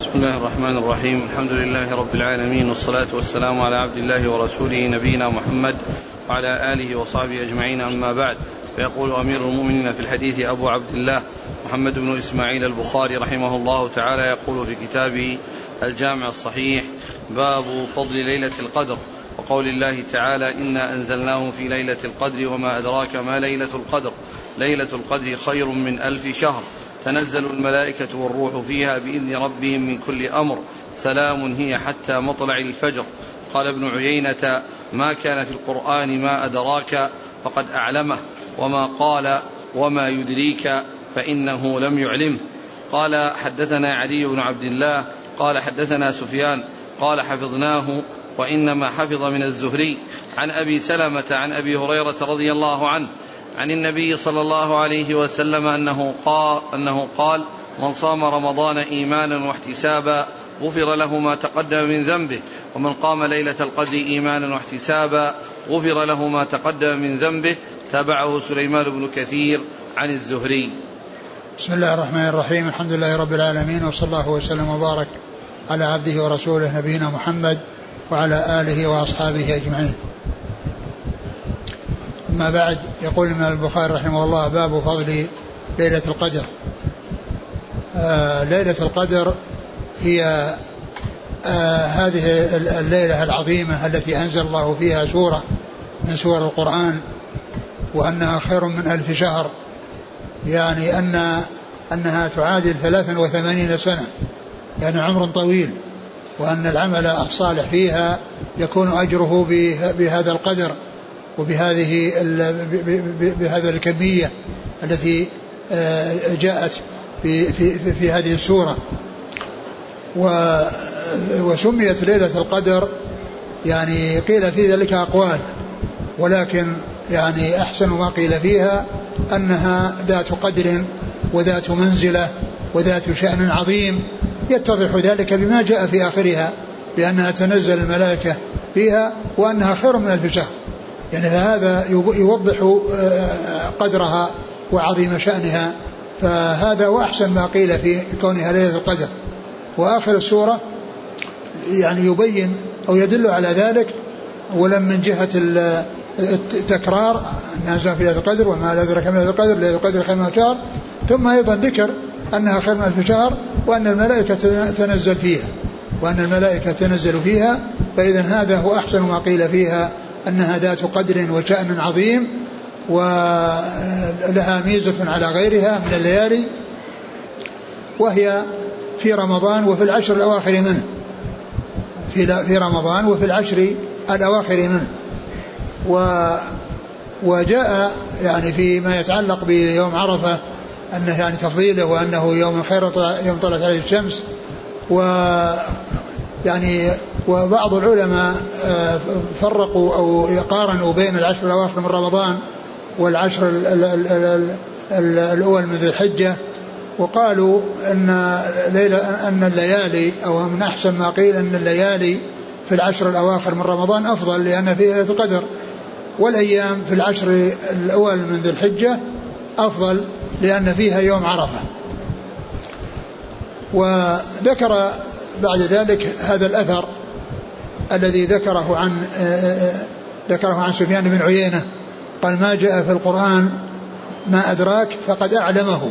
بسم الله الرحمن الرحيم. الحمد لله رب العالمين والصلاة والسلام على عبد الله ورسوله نبينا محمد وعلى آله وصحبه أجمعين. أما بعد فيقول أمير المؤمنين في الحديث أبو عبد الله محمد بن إسماعيل البخاري رحمه الله تعالى يقول في كتابه الجامع الصحيح باب فضل ليلة القدر. وقول الله تعالى إنا أنزلناه في ليلة القدر وما أدراك ما ليلة القدر. ليلة القدر خير من ألف شهر. تنزل الملائكة والروح فيها بإذن ربهم من كل أمر. سلام هي حتى مطلع الفجر. قال ابن عيينة ما كان في القرآن ما أدراك فقد أعلمه وما قال وما يدريك فإنه لم يعلمه قال حدثنا علي بن عبد الله قال حدثنا سفيان قال حفظناه وإنما حفظ من الزهري. عن أبي سلمة عن أبي هريرة رضي الله عنه عن النبي صلى الله عليه وسلم أنه قال, أنه قال من صام رمضان إيمانا واحتسابا غفر له ما تقدم من ذنبه ومن قام ليلة القدر إيمانا واحتسابا غفر له ما تقدم من ذنبه تابعه سليمان بن كثير عن الزهري. بسم الله الرحمن الرحيم الحمد لله رب العالمين وصلى الله وسلم وبارك على عبده ورسوله نبينا محمد وعلى آله وأصحابه أجمعين. أما بعد يقول الإمام البخاري رحمه الله باب فضل ليلة القدر. آه ليلة القدر هي آه هذه الليلة العظيمة التي أنزل الله فيها سورة من سور القرآن وأنها خير من ألف شهر. يعني أن أنها تعادل ثلاثا وثمانين سنة يعني عمر طويل وأن العمل الصالح فيها يكون أجره بهذا القدر. وبهذه بهذا الكمية التي جاءت في في في هذه السورة. وسميت ليلة القدر يعني قيل في ذلك أقوال ولكن يعني أحسن ما قيل فيها أنها ذات قدر وذات منزلة وذات شأن عظيم يتضح ذلك بما جاء في آخرها بأنها تنزل الملائكة فيها وأنها خير من ألف شهر. يعني فهذا يوضح قدرها وعظيم شأنها. فهذا وأحسن ما قيل في كونها ليلة القدر. وآخر السورة يعني يبين أو يدل على ذلك ولم من جهة التكرار أنها في ليلة القدر وما أدرك من ليلة القدر ليلة القدر خير من شهر ثم أيضا ذكر أنها خير من شهر وأن الملائكة تنزل فيها. وأن الملائكة تنزل فيها فإذا هذا هو أحسن ما قيل فيها أنها ذات قدر وشأن عظيم ولها ميزة على غيرها من الليالي وهي في رمضان وفي العشر الأواخر منه. في في رمضان وفي العشر الأواخر منه. و وجاء يعني فيما يتعلق بيوم عرفة أنه يعني تفضيله وأنه يوم خير يوم طلعت عليه الشمس و يعني وبعض العلماء فرقوا أو قارنوا بين العشر الأواخر من رمضان والعشر الأول من ذي الحجة وقالوا أن ليلة أن الليالي أو من أحسن ما قيل أن الليالي في العشر الأواخر من رمضان أفضل لأن فيها ليلة القدر. والأيام في العشر الأول من ذي الحجة أفضل لأن فيها يوم عرفة. وذكر بعد ذلك هذا الأثر الذي ذكره عن ذكره عن سفيان بن عيينة. قال ما جاء في القرآن ما أدراك فقد أعلمه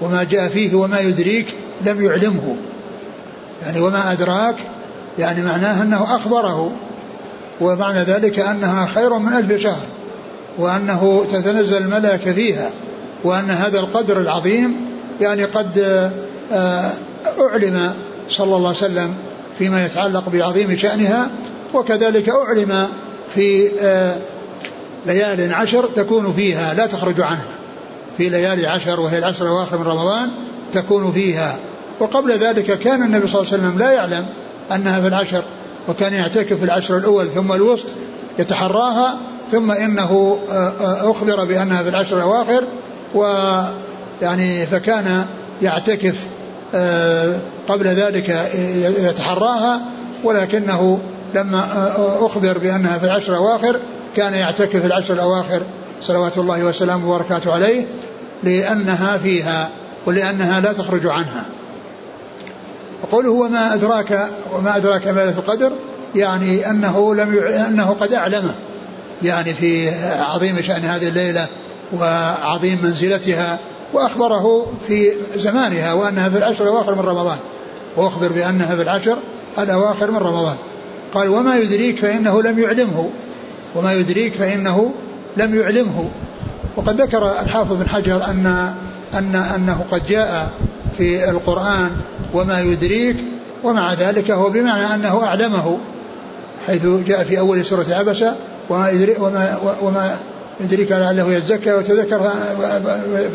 وما جاء فيه وما يدريك لم يعلمه. يعني وما أدراك يعني معناه أنه أخبره ومعنى ذلك أنها خير من ألف شهر وأنه تتنزل الملائكة فيها وأن هذا القدر العظيم يعني قد أعلم صلى الله عليه وسلم فيما يتعلق بعظيم شأنها وكذلك أعلم في ليال عشر تكون فيها لا تخرج عنها. في ليالي عشر وهي العشر الأواخر من رمضان تكون فيها. وقبل ذلك كان النبي صلى الله عليه وسلم لا يعلم أنها في العشر وكان يعتكف في العشر الأول ثم الوسط يتحراها ثم إنه أخبر بأنها في العشر الأواخر ويعني فكان يعتكف قبل ذلك يتحراها ولكنه لما أخبر بأنها في العشر الأواخر كان يعتكف في العشر الأواخر صلوات الله وسلامه وبركاته عليه لأنها فيها ولأنها لا تخرج عنها. وقوله وما أدراك وما أدراك ما القدر يعني أنه لم يع... أنه قد أعلمه. يعني في عظيم شأن هذه الليلة وعظيم منزلتها وأخبره في زمانها وأنها في العشر الأواخر من رمضان. وأخبر بأنها في العشر الأواخر من رمضان. قال وما يدريك فإنه لم يعلمه وما يدريك فإنه لم يعلمه. وقد ذكر الحافظ بن حجر أن أن أنه قد جاء في القرآن وما يدريك ومع ذلك هو بمعنى أنه أعلمه حيث جاء في أول سورة عبسة وما وما وما يدريك لعله يزكى وتذكر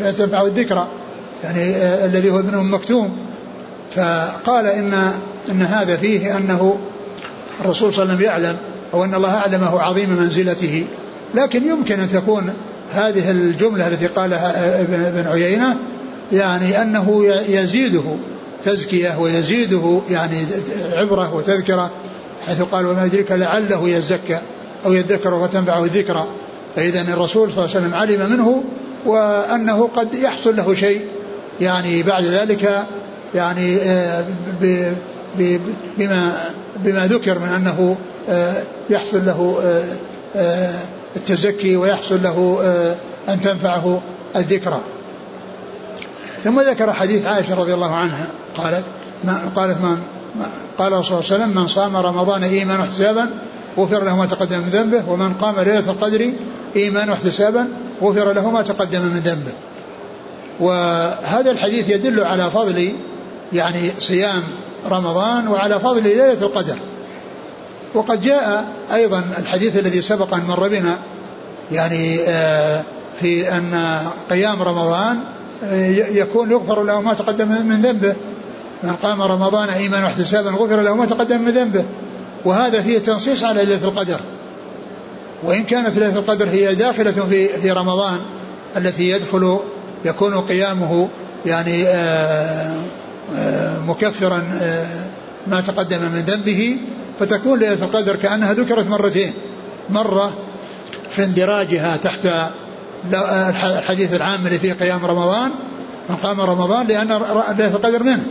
فتنفعه الذكرى. يعني الذي هو ابن ام مكتوم. فقال إن إن هذا فيه أنه الرسول صلى الله عليه وسلم يعلم أو أن الله أعلمه عظيم منزلته. لكن يمكن أن تكون هذه الجملة التي قالها ابن عيينة يعني أنه يزيده تزكية ويزيده يعني عبرة وتذكرة حيث قال وما يدريك لعله يزكى أو يذكر وتنفعه الذكرى. فإذا الرسول صلى الله عليه وسلم علم منه وأنه قد يحصل له شيء يعني بعد ذلك يعني آه، بما بما ذكر من أنه آه، يحصل له آه، التزكي ويحصل له أن تنفعه الذكرى. ثم ذكر حديث عائشة رضي الله عنها قالت ما قالت من قال صلى الله عليه وسلم من صام رمضان إيمانا واحتسابا غفر له ما تقدم من ذنبه ومن قام ليلة القدر إيمانا واحتسابا غفر له ما تقدم من ذنبه. وهذا الحديث يدل على فضل يعني صيام رمضان وعلى فضل ليلة القدر. وقد جاء أيضا الحديث الذي سبق أن مر بنا يعني آه، في أن قيام رمضان آه، يكون يغفر له ما تقدم من ذنبه. من قام رمضان إيمانا واحتسابا غفر له ما تقدم من ذنبه. وهذا فيه تنصيص على ليلة القدر. وإن كانت ليلة القدر هي داخلة في في رمضان التي يدخل يكون قيامه يعني آه مكفرا آه، ما تقدم من ذنبه فتكون ليلة القدر كأنها ذكرت مرتين. مرة في اندراجها تحت الحديث العام اللي فيه قيام رمضان من قام رمضان لأن ليلة القدر منه.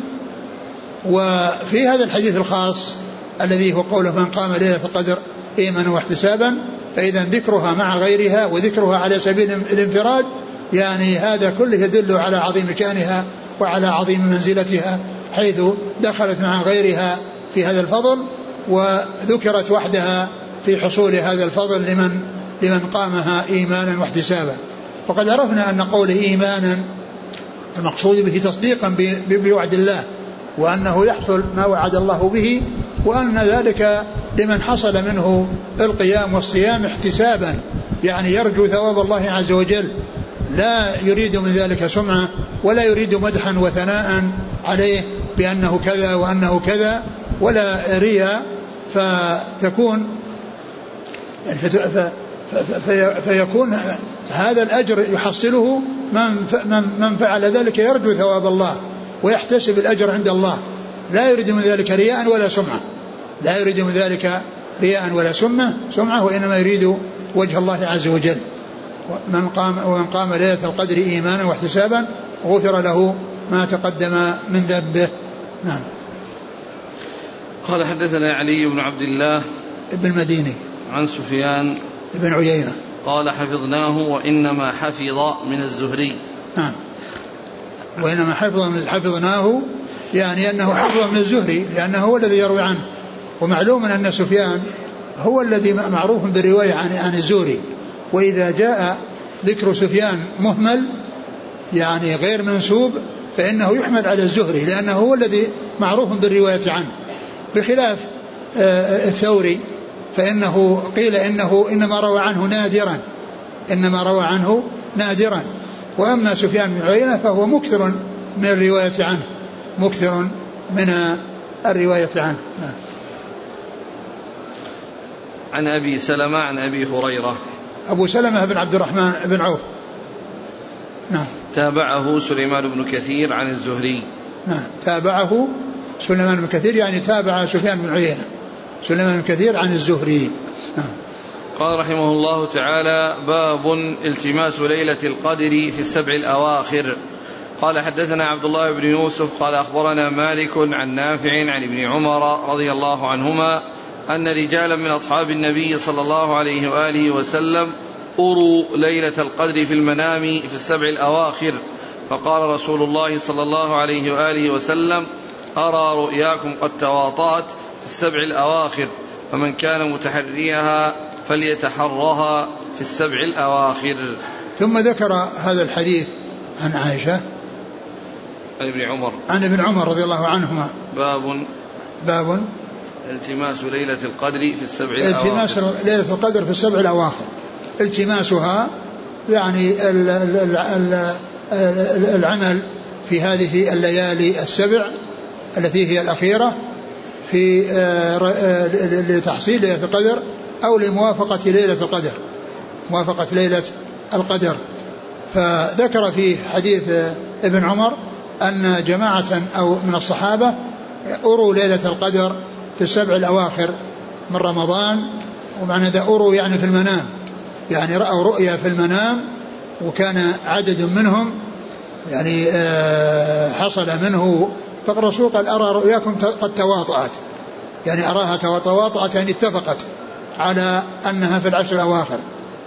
وفي هذا الحديث الخاص الذي هو قوله من قام ليلة القدر إيمانا واحتسابا فإذا ذكرها مع غيرها وذكرها على سبيل الانفراد يعني هذا كله يدل على عظيم شأنها وعلى عظيم منزلتها حيث دخلت مع غيرها في هذا الفضل وذكرت وحدها في حصول هذا الفضل لمن لمن قامها إيمانا واحتسابا. وقد عرفنا أن قول إيمانا المقصود به تصديقا بوعد الله. وأنه يحصل ما وعد الله به وأن ذلك لمن حصل منه القيام والصيام احتسابا يعني يرجو ثواب الله عز وجل. لا يريد من ذلك سمعة ولا يريد مدحا وثناء عليه بأنه كذا وأنه كذا ولا رياء فتكون فيكون هذا الأجر يحصله من من فعل ذلك يرجو ثواب الله. ويحتسب الأجر عند الله. لا يريد من ذلك رياء ولا سمعة. لا يريد من ذلك رياء ولا سمعة. سمعة وإنما يريد وجه الله عز وجل. من قام ومن قام ليلة القدر إيمانا واحتسابا غفر له ما تقدم من ذنبه. نعم. قال حدثنا علي بن عبد الله ابن المديني عن سفيان بن عيينة. قال حفظناه وإنما حفظ من الزهري. نعم. وإنما حفظ حفظناه يعني أنه حفظ من الزهري لأنه هو الذي يروي عنه. ومعلوم أن سفيان هو الذي معروف بالرواية عن عن الزهري. وإذا جاء ذكر سفيان مهمل يعني غير منسوب فإنه يحمل على الزهري لأنه هو الذي معروف بالرواية عنه. بخلاف آه، الثوري فإنه قيل إنه إنما روى عنه نادرا. إنما روى عنه نادرا. وأما سفيان بن عيينة فهو مكثر من الرواية عنه مكثر من الرواية عنه. نعم. عن أبي سلمة عن أبي هريرة. أبو سلمة بن عبد الرحمن بن عوف. نعم. تابعه سليمان بن كثير عن الزهري. نعم. تابعه سليمان بن كثير يعني تابع سفيان بن عيينة. سليمان بن كثير عن الزهري. نعم. قال رحمه الله تعالى باب التماس ليلة القدر في السبع الأواخر. قال حدثنا عبد الله بن يوسف قال أخبرنا مالك عن نافع عن ابن عمر رضي الله عنهما أن رجالا من أصحاب النبي صلى الله عليه وآله وسلم أروا ليلة القدر في المنام في السبع الأواخر. فقال رسول الله صلى الله عليه وآله وسلم أرى رؤياكم قد تواطأت في السبع الأواخر فمن كان متحريها فليتحرها في السبع الأواخر. ثم ذكر هذا الحديث عن عائشة. عن ابن عمر. عن ابن عمر رضي الله عنهما. باب. باب. التماس ليلة القدر في السبع الأواخر. التماس ليلة القدر في السبع الأواخر. التماسها يعني ال ال ال العمل في هذه الليالي السبع التي هي الأخيرة في آه، آه، لتحصيل ليلة القدر. أو لموافقة ليلة القدر موافقة ليلة القدر. فذكر في حديث آه، ابن عمر أن جماعة أو من الصحابة أروا ليلة القدر في السبع الأواخر من رمضان ومعنى ذا أروا يعني في المنام يعني رأوا رؤيا في المنام وكان عدد منهم يعني حصل منه فالرسول قال أرى رؤياكم قد تواطأت يعني أراها تواطأت يعني اتفقت. على أنها في العشر الأواخر.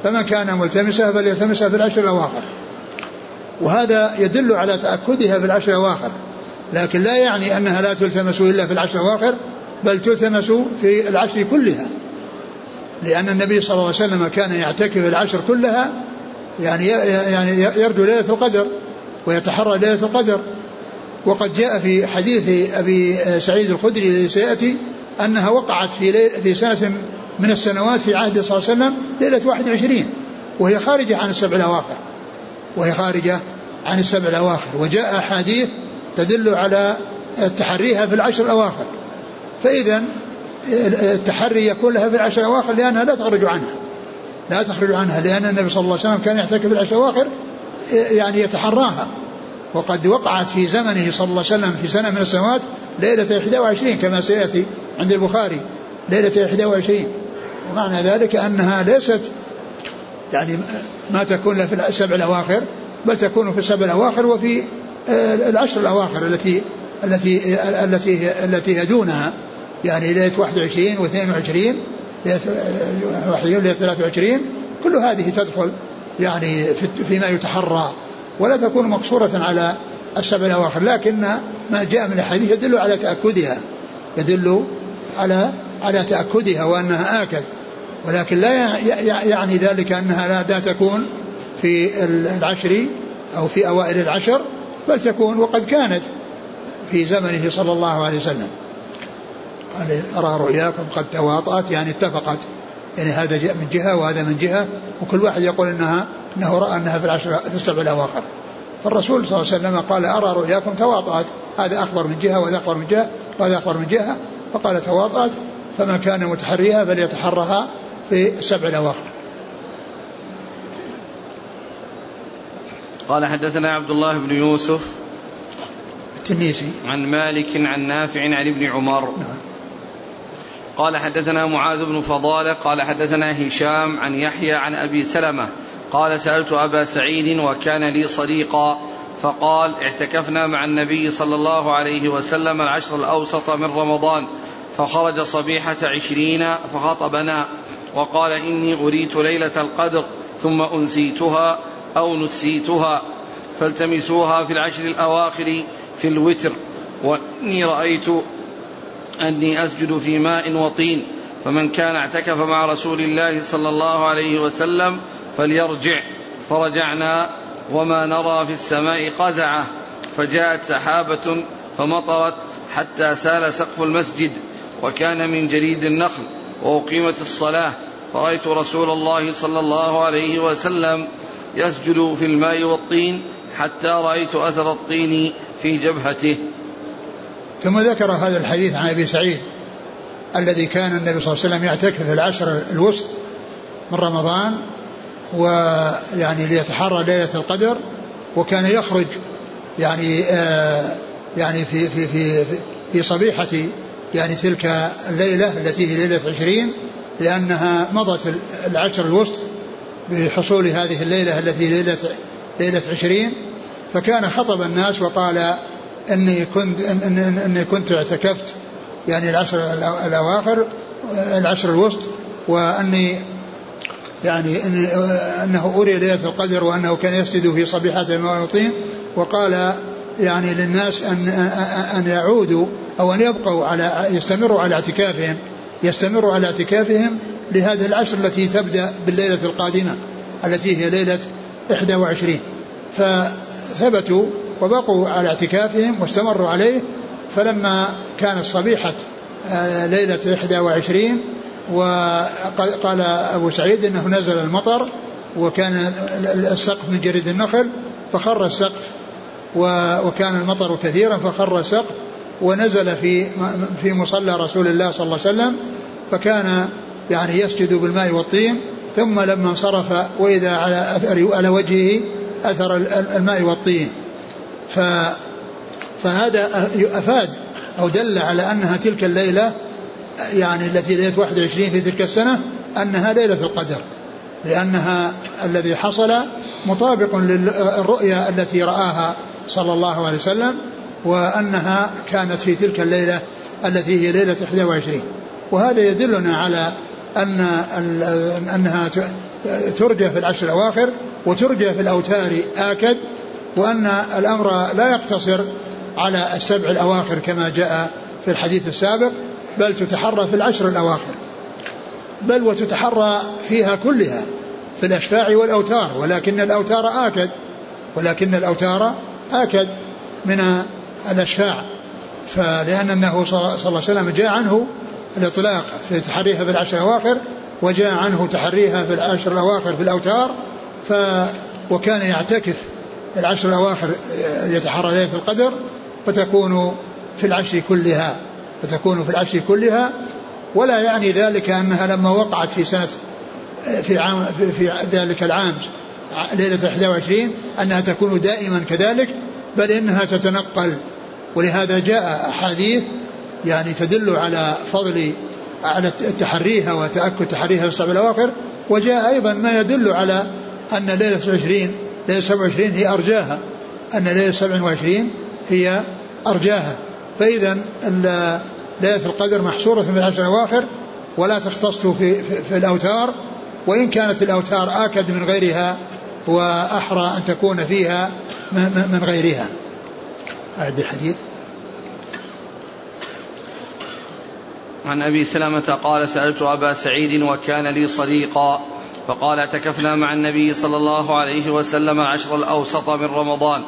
فمن كان ملتمسها فليلتمسها في العشر الأواخر. وهذا يدل على تأكدها في العشر الأواخر. لكن لا يعني أنها لا تلتمس إلا في العشر الأواخر بل تلتمس في العشر كلها. لأن النبي صلى الله عليه وسلم كان يعتكف العشر كلها يعني يعني يرجو ليلة القدر ويتحرى ليلة القدر. وقد جاء في حديث أبي سعيد الخدري الذي سيأتي أنها وقعت في, في سنة من السنوات في عهد صلى الله عليه وسلم ليلة 21 وهي خارجة عن السبع الأواخر. وهي خارجة عن السبع الأواخر. وجاء أحاديث تدل على تحريها في العشر الأواخر. فإذا التحري يكون لها في العشر الأواخر لأنها لا تخرج عنها. لا تخرج عنها لأن النبي صلى الله عليه وسلم كان يعتكف في العشر الأواخر يعني يتحراها. وقد وقعت في زمنه صلى الله عليه وسلم في سنة من السنوات ليلة 21 كما سيأتي عند البخاري. ليلة 21 ومعنى ذلك أنها ليست يعني ما تكون في السبع الأواخر بل تكون في السبع الأواخر وفي آه، العشر الأواخر التي التي التي التي هي دونها يعني ليلة 21 و22 ليلة 21 ليلة 23 كل هذه تدخل يعني فيما يتحرى ولا تكون مقصورة على السبع الأواخر. لكن ما جاء من الحديث يدل على تأكدها يدل على على تأكدها وأنها آكد. ولكن لا يعني ذلك أنها لا تكون في العشر أو في أوائل العشر بل تكون وقد كانت في زمنه صلى الله عليه وسلم. قال أرى رؤياكم قد تواطأت يعني اتفقت. يعني هذا من جهة وهذا من جهة وكل واحد يقول أنها أنه رأى أنها في العشر في السبع الأواخر. فالرسول صلى الله عليه وسلم قال أرى رؤياكم تواطأت. هذا أخبر من جهة وهذا أخبر من جهة وهذا أخبر من جهة. فقال تواطأت فمن كان متحريها فليتحرها. في السبع الأواخر. قال حدثنا عبد الله بن يوسف التنيسي عن مالك عن نافع عن ابن عمر. نعم. قال حدثنا معاذ بن فضالة قال حدثنا هشام عن يحيى عن أبي سلمة قال سألت أبا سعيد وكان لي صديقا فقال اعتكفنا مع النبي صلى الله عليه وسلم العشر الأوسط من رمضان فخرج صبيحة عشرين فخطبنا. وقال إني أريت ليلة القدر ثم أنسيتها أو نسيتها فالتمسوها في العشر الأواخر في الوتر وإني رأيت أني أسجد في ماء وطين فمن كان اعتكف مع رسول الله صلى الله عليه وسلم فليرجع فرجعنا وما نرى في السماء قزعة فجاءت سحابة فمطرت حتى سال سقف المسجد وكان من جريد النخل وأقيمت الصلاة. فرأيت رسول الله صلى الله عليه وسلم يسجد في الماء والطين حتى رأيت أثر الطين في جبهته. ثم ذكر هذا الحديث عن أبي سعيد الذي كان النبي صلى الله عليه وسلم يعتكف في العشر الوسط من رمضان ويعني ليتحرى ليلة القدر وكان يخرج يعني آه يعني في في في في صبيحة يعني تلك الليلة التي هي ليلة عشرين لأنها مضت العشر الوسط بحصول هذه الليلة التي ليلة ليلة عشرين. فكان خطب الناس وقال إني كنت إن إني كنت اعتكفت يعني العشر الأواخر العشر الوسط وأني يعني إن إنه أري ليلة القدر وأنه كان يسجد في صبيحة المواطين وقال يعني للناس ان أن يعودوا أو أن يبقوا على يستمروا على اعتكافهم يستمروا على اعتكافهم لهذه العشر التي تبدأ بالليلة القادمة التي هي ليلة 21 فثبتوا وبقوا على اعتكافهم واستمروا عليه فلما كانت صبيحة آه، ليلة 21 وقال أبو سعيد أنه نزل المطر وكان السقف من جريد النخل فخر السقف وكان المطر كثيرا فخر السقف ونزل في في مصلى رسول الله صلى الله عليه وسلم فكان يعني يسجد بالماء والطين ثم لما انصرف وإذا على على وجهه أثر الماء والطين. ف فهذا أفاد أو دل على أنها تلك الليلة يعني التي ليلة 21 في تلك السنة أنها ليلة القدر لأنها الذي حصل مطابق للرؤيا التي رآها صلى الله عليه وسلم وأنها كانت في تلك الليلة التي هي ليلة 21 وهذا يدلنا على أن أنها ترجى في العشر الأواخر وترجى في الأوتار آكد وأن الأمر لا يقتصر على السبع الأواخر كما جاء في الحديث السابق بل تتحرى في العشر الأواخر. بل وتتحرى فيها كلها في الأشفاع والأوتار ولكن الأوتار آكد ولكن الأوتار اكد من الأشفاع. فلأن النبي صلى الله عليه وسلم جاء عنه الإطلاق في تحريها في العشر الأواخر وجاء عنه تحريها في العشر الأواخر في الأوتار ف وكان يعتكف العشر الأواخر يتحرى ليلة القدر فتكون في العشر كلها فتكون في العشر كلها ولا يعني ذلك أنها لما وقعت في سنة في عام في ذلك العام ليلة 21 أنها تكون دائما كذلك بل إنها تتنقل. ولهذا جاء أحاديث يعني تدل على فضل على تحريها وتأكد تحريها في السبع الأواخر وجاء أيضا ما يدل على أن ليلة 27 ليلة 27 هي أرجاها. أن ليلة 27 هي أرجاها. فإذا ليلة القدر محصورة في العشر الأواخر ولا تختص في, في, في الأوتار وإن كانت الأوتار آكد من غيرها وأحرى أن تكون فيها من غيرها. أعد الحديث. عن أبي سلمة قال سألت أبا سعيد وكان لي صديقا فقال اعتكفنا مع النبي صلى الله عليه وسلم العشر الأوسط من رمضان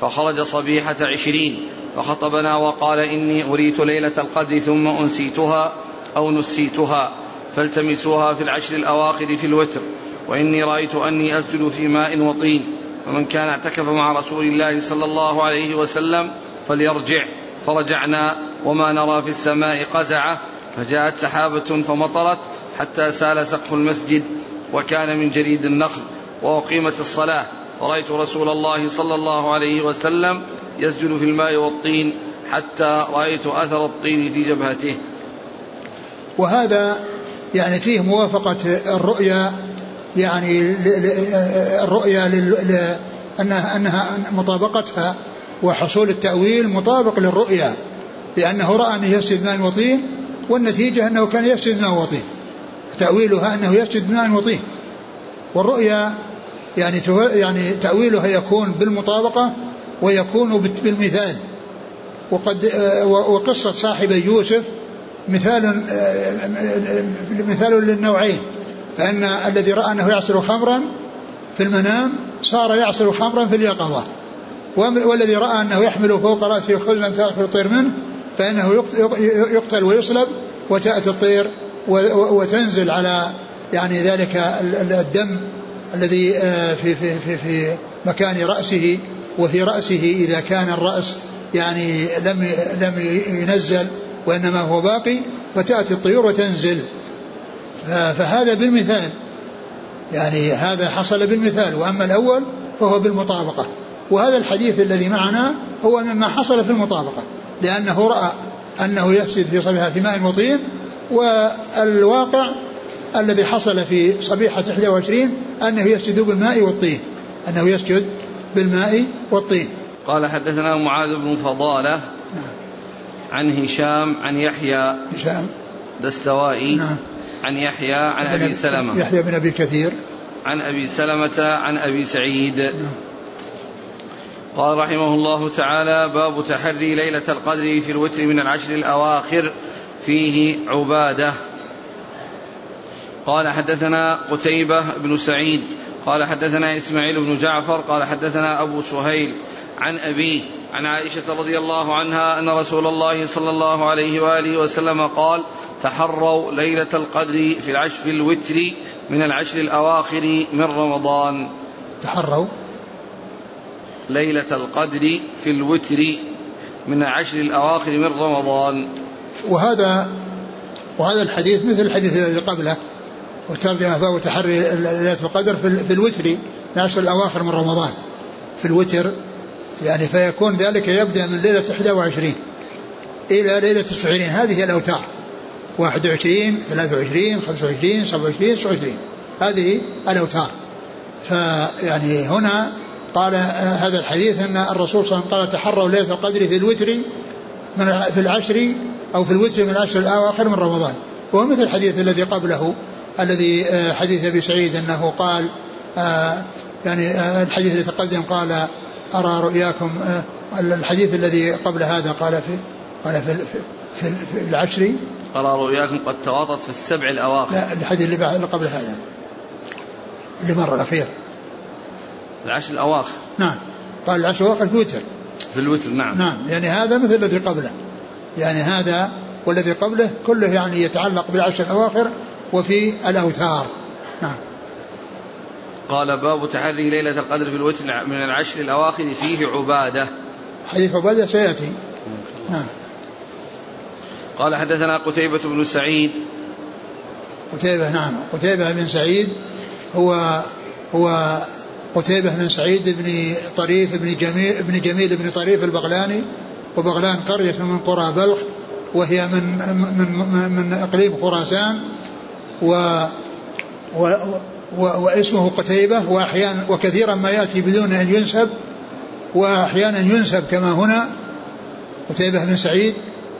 فخرج صبيحة عشرين فخطبنا وقال إني أريت ليلة القدر ثم أنسيتها أو نسيتها فالتمسوها في العشر الأواخر في الوتر وإني رأيت أني أسجد في ماء وطين. فمن كان اعتكف مع رسول الله صلى الله عليه وسلم فليرجع. فرجعنا وما نرى في السماء قزعة. فجاءت سحابة فمطرت حتى سال سقف المسجد وكان من جريد النخل وأقيمت الصلاة. فرأيت رسول الله صلى الله عليه وسلم يسجد في الماء والطين حتى رأيت أثر الطين في جبهته. وهذا يعني فيه موافقة الرؤيا يعني الرؤيا أنها, أنها مطابقتها وحصول التأويل مطابق للرؤيا لأنه رأى أنه يسجد ماء وطين والنتيجة أنه كان يسجد ماء وطين. تأويلها أنه يسجد ماء وطين. والرؤيا يعني يعني تأويلها يكون بالمطابقة ويكون بالمثال. وقد وقصة صاحب يوسف مثال مثال للنوعين. فإن الذي رأى أنه يعصر خمرا في المنام صار يعصر خمرا في اليقظة. والذي رأى أنه يحمل فوق رأسه خبزا تأكل الطير منه فإنه يقتل ويصلب وتأتي الطير وتنزل على يعني ذلك الدم الذي آه، في في في في مكان رأسه. وفي رأسه إذا كان الرأس يعني لم لم ينزل وإنما هو باقي فتأتي الطيور وتنزل. فهذا بالمثال. يعني هذا حصل بالمثال وأما الأول فهو بالمطابقة. وهذا الحديث الذي معنا هو مما حصل في المطابقة لأنه رأى أنه يسجد في صبيحة ماء وطين والواقع الذي حصل في صبيحة 21 أنه يسجد بالماء والطين أنه يسجد بالماء والطين. قال حدثنا معاذ بن فضالة نعم. عن هشام عن يحيى هشام. دستوائي نعم. عن يحيى عن أبي سلمة. يحيى بن أبي كثير. عن أبي سلمة عن أبي سعيد. نعم. قال رحمه الله تعالى باب تحري ليلة القدر في الوتر من العشر الأواخر فيه عبادة. قال حدثنا قتيبة بن سعيد قال حدثنا إسماعيل بن جعفر قال حدثنا أبو سهيل عن أبيه عن عائشة رضي الله عنها أن رسول الله صلى الله عليه وآله وسلم قال تحروا ليلة القدر في العشر في الوتر من العشر الأواخر من رمضان. تحروا ليلة القدر في الوتر من العشر الأواخر من رمضان. وهذا وهذا الحديث مثل الحديث الذي قبله وترجمة باب تحري ليلة القدر في الوتر العشر الأواخر من رمضان. في الوتر يعني فيكون ذلك يبدأ من ليلة 21 إلى ليلة 29 هذه الأوتار. 21 23 25 27 29 هذه الأوتار. فيعني هنا قال هذا الحديث أن الرسول صلى الله عليه وسلم قال تحروا ليلة القدر في الوتر من في العشر أو في الوتر من العشر الأواخر من رمضان. وهو مثل الحديث الذي قبله الذي آه، حديث أبي سعيد أنه قال آه، يعني آه، الحديث الذي تقدم قال أرى رؤياكم الحديث الذي قبل هذا قال في قال في, في, في العشر. أرى رؤياكم قد تواطت في السبع الأواخر. لا الحديث اللي بعد قبل هذا. اللي مر الأخير. العشر الأواخر. نعم. قال العشر الأواخر في الوتر. في الوتر نعم. نعم. يعني هذا مثل الذي قبله. يعني هذا والذي قبله كله يعني يتعلق بالعشر الأواخر وفي الأوتار. نعم. قال باب تحري ليلة القدر في الوتر من العشر الأواخر فيه عبادة. حديث عبادة سيأتي. نعم. قال حدثنا قتيبة بن سعيد. قتيبة نعم. قتيبة بن سعيد هو هو قتيبة بن سعيد بن طريف بن جميل بن جميل بن طريف البغلاني. وبغلان قرية من قرى بلخ وهي من من من, من أقليم خراسان. و, و, و واسمه قتيبة واحيانا وكثيرا ما يأتي بدون أن ينسب وأحيانا ينسب كما هنا قتيبة بن سعيد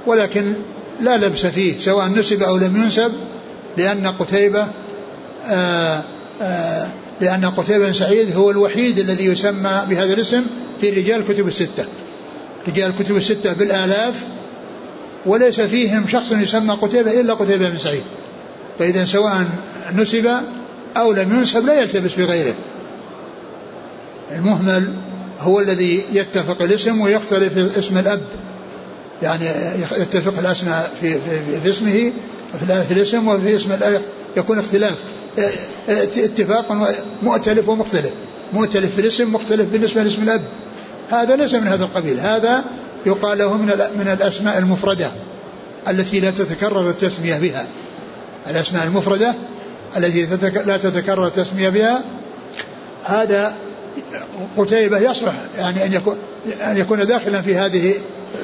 ولكن لا لبس فيه سواء نسب أو لم ينسب لأن قتيبة آآ آآ لأن قتيبة بن سعيد هو الوحيد الذي يسمى بهذا الاسم في رجال الكتب الستة. رجال الكتب الستة بالآلاف وليس فيهم شخص يسمى قتيبة إلا قتيبة بن سعيد. فإذا سواء نسب أو لم ينسب لا يلتبس بغيره. المهمل هو الذي يتفق الاسم ويختلف اسم الأب. يعني يتفق الأسماء في, في, في اسمه في الاسم وفي اسم الأب يكون اختلاف. اتفاق مؤتلف ومختلف. مؤتلف في الاسم مختلف بالنسبة لاسم الأب. هذا ليس من هذا القبيل. هذا يقال له من من الأسماء المفردة التي لا تتكرر التسمية بها. الأسماء المفردة التي لا تتكرر التسمية بها هذا قتيبة يصلح يعني أن يكون أن يكون داخلا في هذه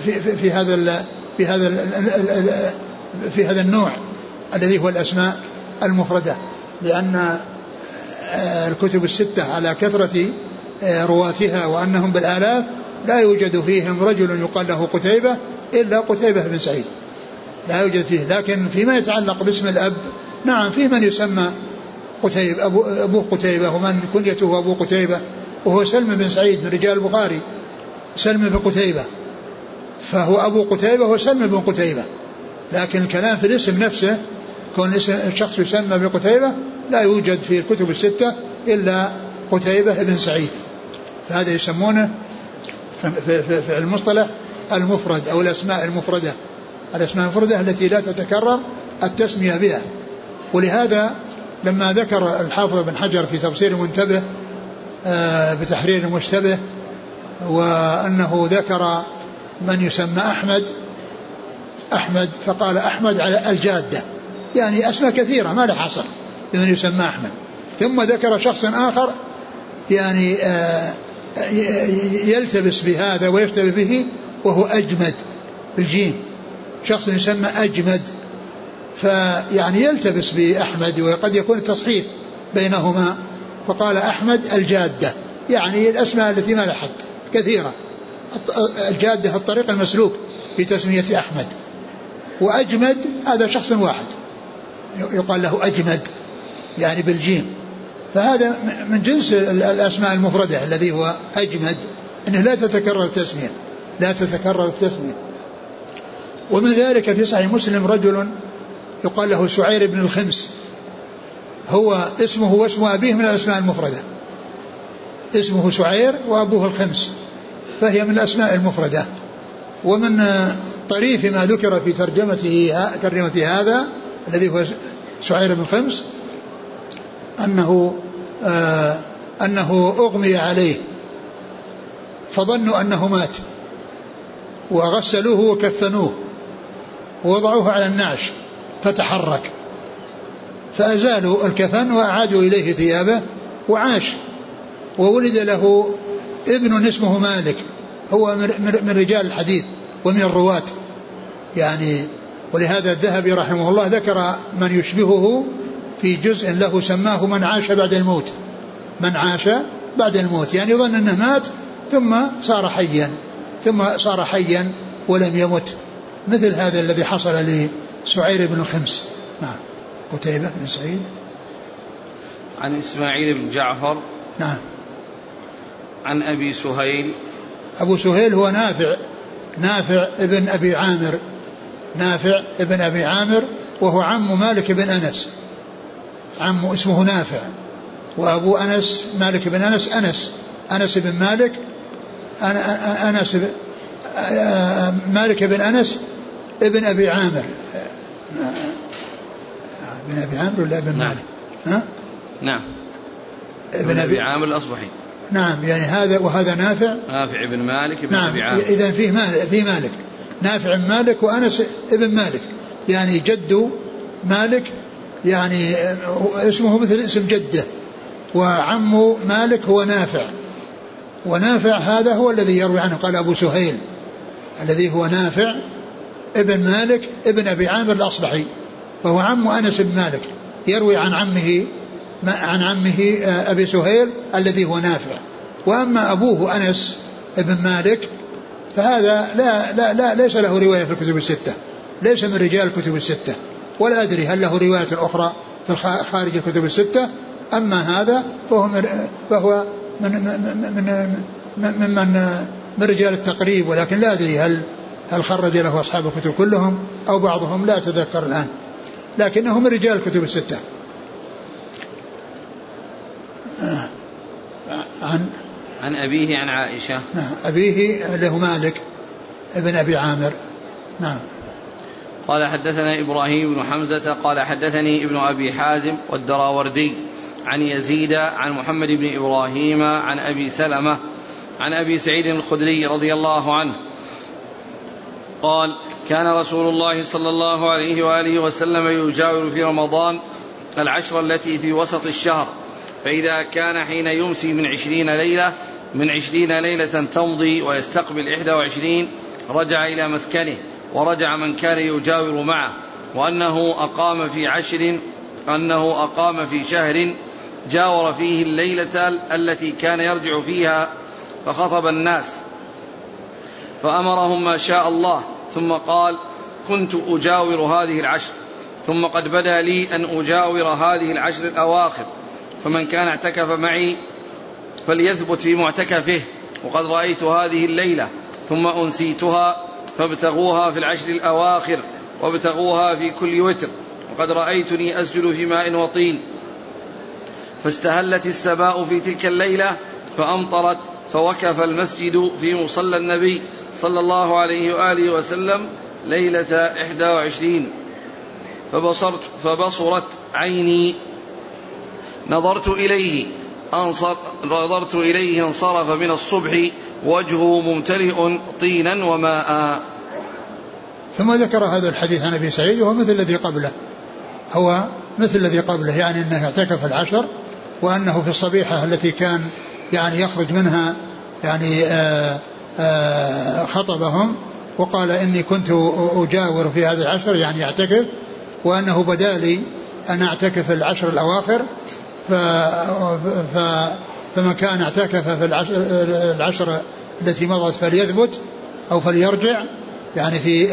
في, في, في هذا في هذا في هذا النوع الذي هو الأسماء المفردة. لأن آه، الكتب الستة على كثرة آه، رواتها وأنهم بالآلاف لا يوجد فيهم رجل يقال له قتيبة إلا قتيبة بن سعيد. لا يوجد فيه. لكن فيما يتعلق باسم الأب نعم في من يسمى قتيب أبو قتيبة ومن كنيته أبو قتيبة وهو سلم بن سعيد من رجال البخاري سلم بن قتيبة. فهو أبو قتيبة وسلم بن قتيبة. لكن الكلام في الاسم نفسه كون الشخص يسمى بقتيبة لا يوجد في الكتب الستة إلا قتيبة بن سعيد. فهذا يسمونه في المصطلح المفرد أو الأسماء المفردة. الأسماء المفردة التي لا تتكرر التسمية بها. ولهذا لما ذكر الحافظ بن حجر في تفسير المنتبه آه، بتحرير المشتبه وأنه ذكر من يسمى أحمد أحمد فقال أحمد على الجادة. يعني أسماء كثيرة ما لها حصر لمن يسمى أحمد. ثم ذكر شخص آخر يعني آه، يلتبس بهذا ويشتبه به وهو أجمد بالجيم شخص يسمى أجمد. فيعني يلتبس بأحمد وقد يكون التصحيف بينهما. فقال أحمد الجادة. يعني الأسماء التي ما لها حد كثيرة الجادة في الطريق المسلوك في تسمية أحمد. وأجمد هذا شخص واحد. يقال له أجمد يعني بالجيم. فهذا من جنس الأسماء المفردة الذي هو أجمد. أنه لا تتكرر التسمية. لا تتكرر التسمية. ومن ذلك في صحيح مسلم رجل يقال له سعير بن الخمس. هو اسمه واسم أبيه من الأسماء المفردة. اسمه سعير وأبوه الخمس. فهي من الأسماء المفردة. ومن طريف ما ذكر في ترجمته ترجمة هذا الذي هو سعير بن خمس أنه آه أنه أغمي عليه. فظنوا أنه مات. وغسلوه وكفنوه. ووضعوه على النعش. فتحرك. فأزالوا الكفن وأعادوا إليه ثيابه وعاش. وولد له ابن اسمه مالك هو من رجال الحديث ومن الرواة. يعني ولهذا الذهبي رحمه الله ذكر من يشبهه في جزء له سماه من عاش بعد الموت. من عاش بعد الموت. يعني يظن أنه مات ثم صار حيا ثم صار حيا ولم يمت. مثل هذا الذي حصل لسعير بن الخمس نعم. قتيبة بن سعيد. عن إسماعيل بن جعفر. نعم. عن أبي سهيل. أبو سهيل هو نافع. نافع ابن أبي عامر. نافع ابن أبي عامر وهو عم مالك بن أنس. عم اسمه نافع. وأبو أنس مالك بن أنس أنس. أنس بن مالك. أنس بن مالك بن أنس ابن أبي عامر. ابن أبي عامر ولا ابن نعم. مالك؟ ها؟ نعم. ابن أبي عامر الأصبحي. نعم يعني هذا وهذا نافع؟ نافع بن مالك بن نعم أبي عامر. إذا فيه مالك في مالك. نافع بن مالك وأنس ابن مالك. يعني جد مالك يعني اسمه مثل اسم جده. وعم مالك هو نافع. ونافع هذا هو الذي يروي عنه. قال أبو سهيل الذي هو نافع ابن مالك ابن أبي عامر الأصبحي. وهو عم أنس بن مالك يروي عن عمه عن عمه آه، أبي سهيل الذي هو نافع. وأما أبوه أنس بن مالك فهذا لا, لا, لا ليس له رواية في الكتب الستة. ليس من رجال الكتب الستة. ولا أدري هل له رواية أخرى في خارج الكتب الستة. أما هذا فهو من فهو من من من, من, من, من رجال التقريب. ولكن لا أدري هل هل خرج له أصحاب الكتب كلهم أو بعضهم. لا أتذكر الآن. لكنه من رجال الكتب الستة. عن عن أبيه عن عائشة. نعم. أبيه له مالك ابن أبي عامر. نعم. قال حدثنا إبراهيم بن حمزة قال حدثني ابن أبي حازم والدراوردي عن يزيد عن محمد بن إبراهيم عن أبي سلمة عن أبي سعيد الخدري رضي الله عنه قال كان رسول الله صلى الله عليه وآله وسلم يجاور في رمضان العشر التي في وسط الشهر فإذا كان حين يمسي من عشرين ليلة من عشرين ليلة تمضي ويستقبل إحدى وعشرين رجع إلى مسكنه ورجع من كان يجاور معه وأنه أقام في عشر أنه أقام في شهر جاور فيه الليلة التي كان يرجع فيها فخطب الناس فأمرهم ما شاء الله ثم قال كنت أجاور هذه العشر ثم قد بدا لي أن أجاور هذه العشر الأواخر فمن كان اعتكف معي فليثبت في معتكفه وقد رأيت هذه الليلة ثم أنسيتها فابتغوها في العشر الأواخر وابتغوها في كل وتر وقد رأيتني أسجد في ماء وطين فاستهلت السماء في تلك الليلة فأمطرت فوكف المسجد في مصلى النبي صلى الله عليه وآله وسلم ليلة إحدى وعشرين. فبصرت فبصرت عيني. نظرت إليه. نظرت إليه انصرف من الصبح. وجهه ممتلئ طينا وماء. ثم ذكر هذا الحديث عن أبي سعيد وهو مثل الذي قبله. هو مثل الذي قبله يعني إنه اعتكف العشر وأنه في الصبيحة التي كان يعني يخرج منها يعني آآ آآ خطبهم وقال إني كنت أجاور في هذا العشر يعني أعتكف وأنه بدا لي أن أعتكف العشر الأواخر ف, ف فمن كان اعتكف في العشر, العشر التي مضت فليثبت أو فليرجع يعني في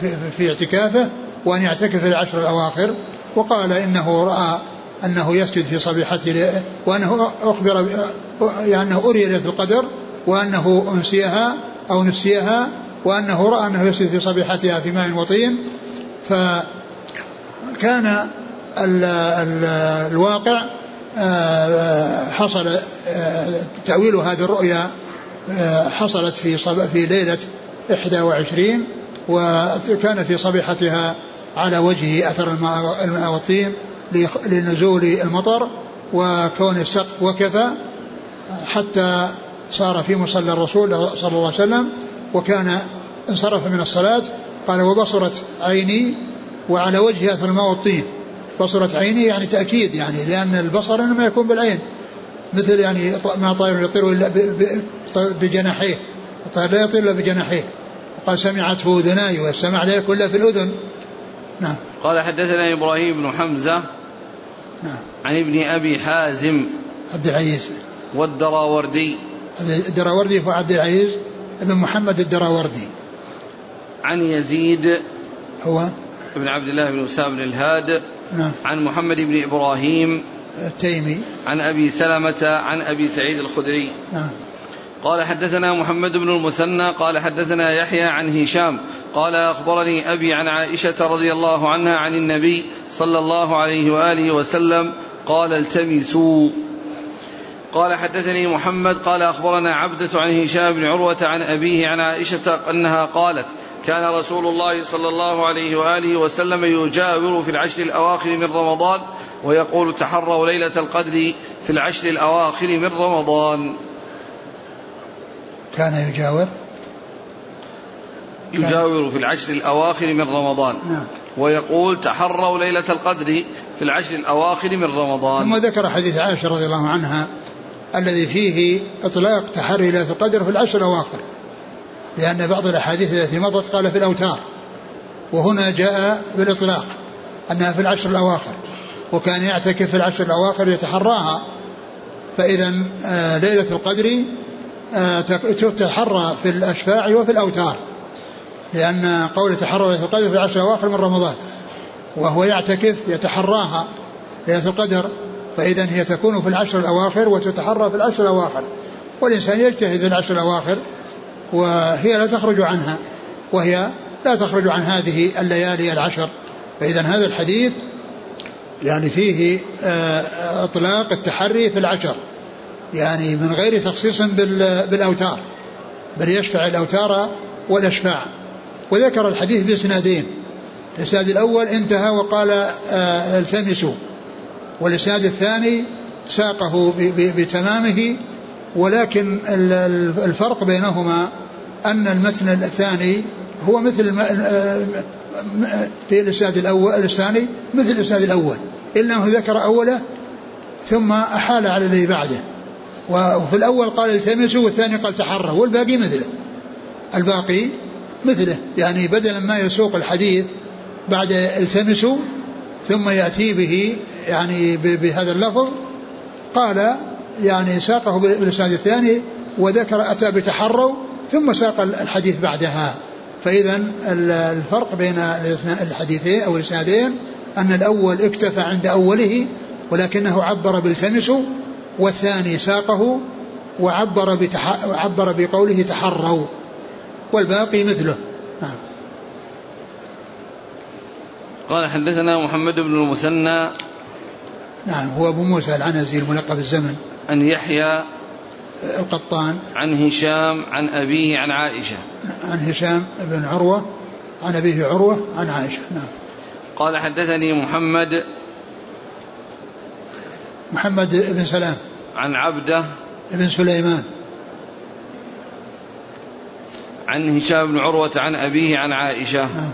في, في اعتكافه وأن يعتكف العشر الأواخر. وقال إنه رأى أنه يسجد في صبيحته وأنه أخبر يعني أري ليلة القدر وأنه أنسيها أو نسيها وأنه رأى أنه يسجد في صبيحتها في ماء وطين. فكان ال ال الواقع آه، حصل آه، تأويل هذه الرؤيا آه، حصلت في في ليلة 21 وكان في صبيحتها على وجهه أثر الماء والطين. لنزول المطر وكون السقف وكفى حتى صار في مصلى الرسول صلى الله عليه وسلم وكان انصرف من الصلاة. قال وبصرت عيني وعلى وجهي أثر الماء والطين. بصرت عيني يعني تأكيد يعني لأن البصر إنما يكون بالعين مثل يعني ما طائر يطير إلا بجناحيه الطير لا يطير إلا بجناحيه. قال سمعته أذناي والسمع لا يكون إلا في الأذن. نعم. قال حدثنا إبراهيم بن حمزة نعم. عن ابن أبي حازم عبد العزيز. والدراوردي. الدراوردي هو عبد العزيز بن محمد الدراوردي. عن يزيد هو؟ ابن عبد الله بن أسامة بن الهاد. نعم. عن محمد بن إبراهيم. التيمي. عن أبي سلمة عن أبي سعيد الخدري. نعم. قال حدثنا محمد بن المثنى قال حدثنا يحيى عن هشام قال أخبرني أبي عن عائشة رضي الله عنها عن النبي صلى الله عليه وآله وسلم قال التمسوا. قال حدثني محمد قال أخبرنا عبدة عن هشام بن عروة عن أبيه عن عائشة أنها قالت كان رسول الله صلى الله عليه وآله وسلم يجاور في العشر الأواخر من رمضان ويقول تحروا ليلة القدر في العشر الأواخر من رمضان. كان يجاور؟ يجاور في العشر الأواخر من رمضان. نعم. ويقول تحروا ليلة القدر في العشر الأواخر من رمضان. ثم ذكر حديث عائشة رضي الله عنها الذي فيه إطلاق تحري ليلة القدر في العشر الأواخر. لأن بعض الأحاديث التي مضت قال في الأوتار. وهنا جاء بالإطلاق أنها في العشر الأواخر. وكان يعتكف في العشر الأواخر يتحراها. فإذا آه، ليلة القدر تتحرى في الأشفاع وفي الأوتار لأن قول تحرى ليلة القدر في العشر الأواخر من رمضان وهو يعتكف يتحراها ليلة القدر فإذا هي تكون في العشر الأواخر وتتحرى في العشر الأواخر والإنسان يجتهد في العشر الأواخر وهي لا تخرج عنها وهي لا تخرج عن هذه الليالي العشر فإذا هذا الحديث يعني فيه آه، إطلاق التحري في العشر. يعني من غير تخصيص بالأوتار بل يشفع الأوتار والأشفاع. وذكر الحديث بإسنادين. الإسناد الأول انتهى وقال آه، التمسوا. والإسناد الثاني ساقه بتمامه. ولكن الفرق بينهما أن المتن الثاني هو مثل في الإسناد الأول الثاني مثل الإسناد الأول. إلا أنه ذكر أوله ثم أحال على الذي بعده. وفي الأول قال التمسوا والثاني قال تحروا والباقي مثله. الباقي مثله. يعني بدلا ما يسوق الحديث بعد التمسوا ثم يأتي به يعني بهذا اللفظ قال يعني ساقه بالإسناد الثاني وذكر أتى بتحروا ثم ساق الحديث بعدها. فإذا الفرق بين الحديثين أو الإسنادين أن الأول اكتفى عند أوله ولكنه عبر بالتمس والثاني ساقه وعبر بتح... عبر بقوله تحروا والباقي مثله. نعم قال حدثنا محمد بن المثنى نعم هو أبو موسى العنزي الملقب الزمن عن يحيى القطان. عن هشام عن أبيه عن عائشة. عن هشام بن عروة عن أبيه عروة عن عائشة. نعم. قال حدثني محمد محمد بن سلام. عن عبده بن سليمان. عن هشام بن عروة عن أبيه عن عائشة. نعم.